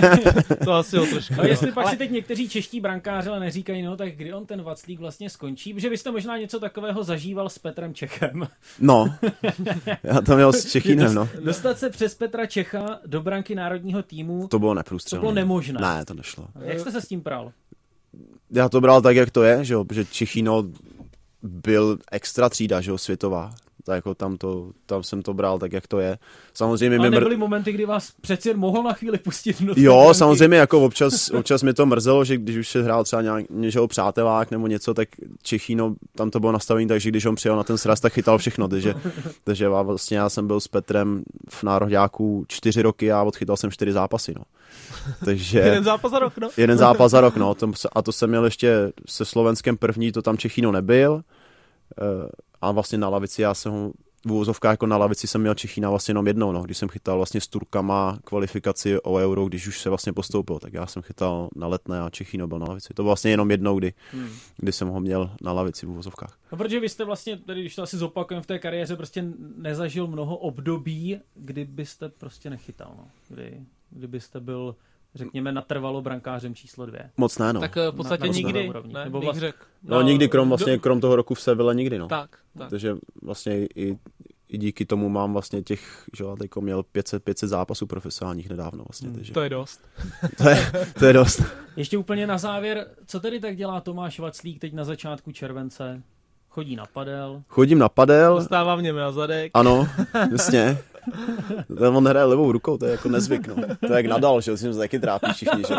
to asi o trošku. No, jestli pak ale... si teď někteří čeští brankáři ale neříkají, no tak kdy on ten Vaclík vlastně skončí, že byste možná něco takového zažíval s Petrem Čechem. No, já to měl s Čechínem, no. Dostat se přes Petra Čecha do branky národního týmu, to bylo neprůstřelné. To bylo nemožné. Ne, to nešlo. Jak jste se s tím pral? Já to bral tak, jak to je, že, že Čechino byl extra třída, že jo, světová. Tak jako tam, to, tam jsem to bral tak, jak to je. Samozřejmě Ale mi mr... nebyly momenty, kdy vás přeci jen mohl na chvíli pustit do Jo, branky. samozřejmě jako občas, občas mě to mrzelo, že když už se hrál třeba nějak, přátelák nebo něco, tak Čechíno, tam to bylo nastavení, takže když on přijel na ten sraz, tak chytal všechno, takže, takže vlastně já jsem byl s Petrem v národňáku čtyři roky a odchytal jsem čtyři zápasy, no. Takže... Jeden zápas za rok, no. Jeden zápas za rok, no. A to jsem měl ještě se Slovenskem první, to tam Čechino nebyl. Eh, A vlastně na lavici, já jsem ho v úvozovkách jako na lavici jsem měl Čechína vlastně jenom jednou, no, když jsem chytal vlastně s Turkama kvalifikaci o euro, když už se vlastně postoupil, tak já jsem chytal na letné a Čechíno byl na lavici. To bylo vlastně jenom jednou, kdy, Hmm. kdy jsem ho měl na lavici v úvozovkách. No, protože vy jste vlastně, tady, když to asi zopakujeme v té kariéře, prostě nezažil mnoho období, kdy byste prostě nechytal, no. Kdy, kdybyste byl, řekněme, natrvalo brankářem číslo dvě. Moc ne, no. Tak eh, v podstatě na nikdy, úrovni. ne, Nebo bych vlastně- řekl. no, nikdy krom, vlastně, do- krom toho roku v Seville nikdy, no. Tak, tak. Takže vlastně i, i díky tomu mám vlastně těch, že já teďko měl 500, 500 zápasů profesionálních nedávno vlastně, takže To je dost. to je, to je dost. Ještě úplně na závěr, co tedy tak dělá Tomáš Vaclík teď na začátku července? Chodí na padel. Chodím na padel, Dostává mě na zadek. ano, jasně. Ten on hraje levou rukou, to je jako nezvyk, no. To je jak nadal, že s tím se taky trápí všichni, že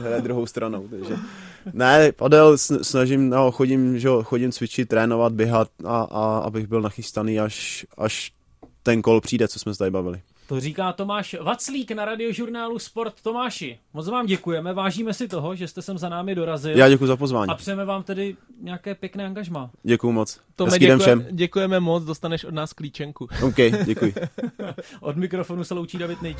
hraje druhou stranou, takže. Ne, padel sn- snažím, no, chodím, že chodím cvičit, trénovat, běhat a, a abych byl nachystaný, až, až ten kol přijde, co jsme se tady bavili. To říká Tomáš Vaclík na radiožurnálu Sport. Tomáši, moc vám děkujeme, vážíme si toho, že jste sem za námi dorazil. Já děkuji za pozvání. A přejeme vám tedy nějaké pěkné angažma. Děkuji moc. Tome, Hezký den děkuje, všem. děkujeme moc, dostaneš od nás klíčenku. OK, děkuji. Od mikrofonu se loučí David Nejčí.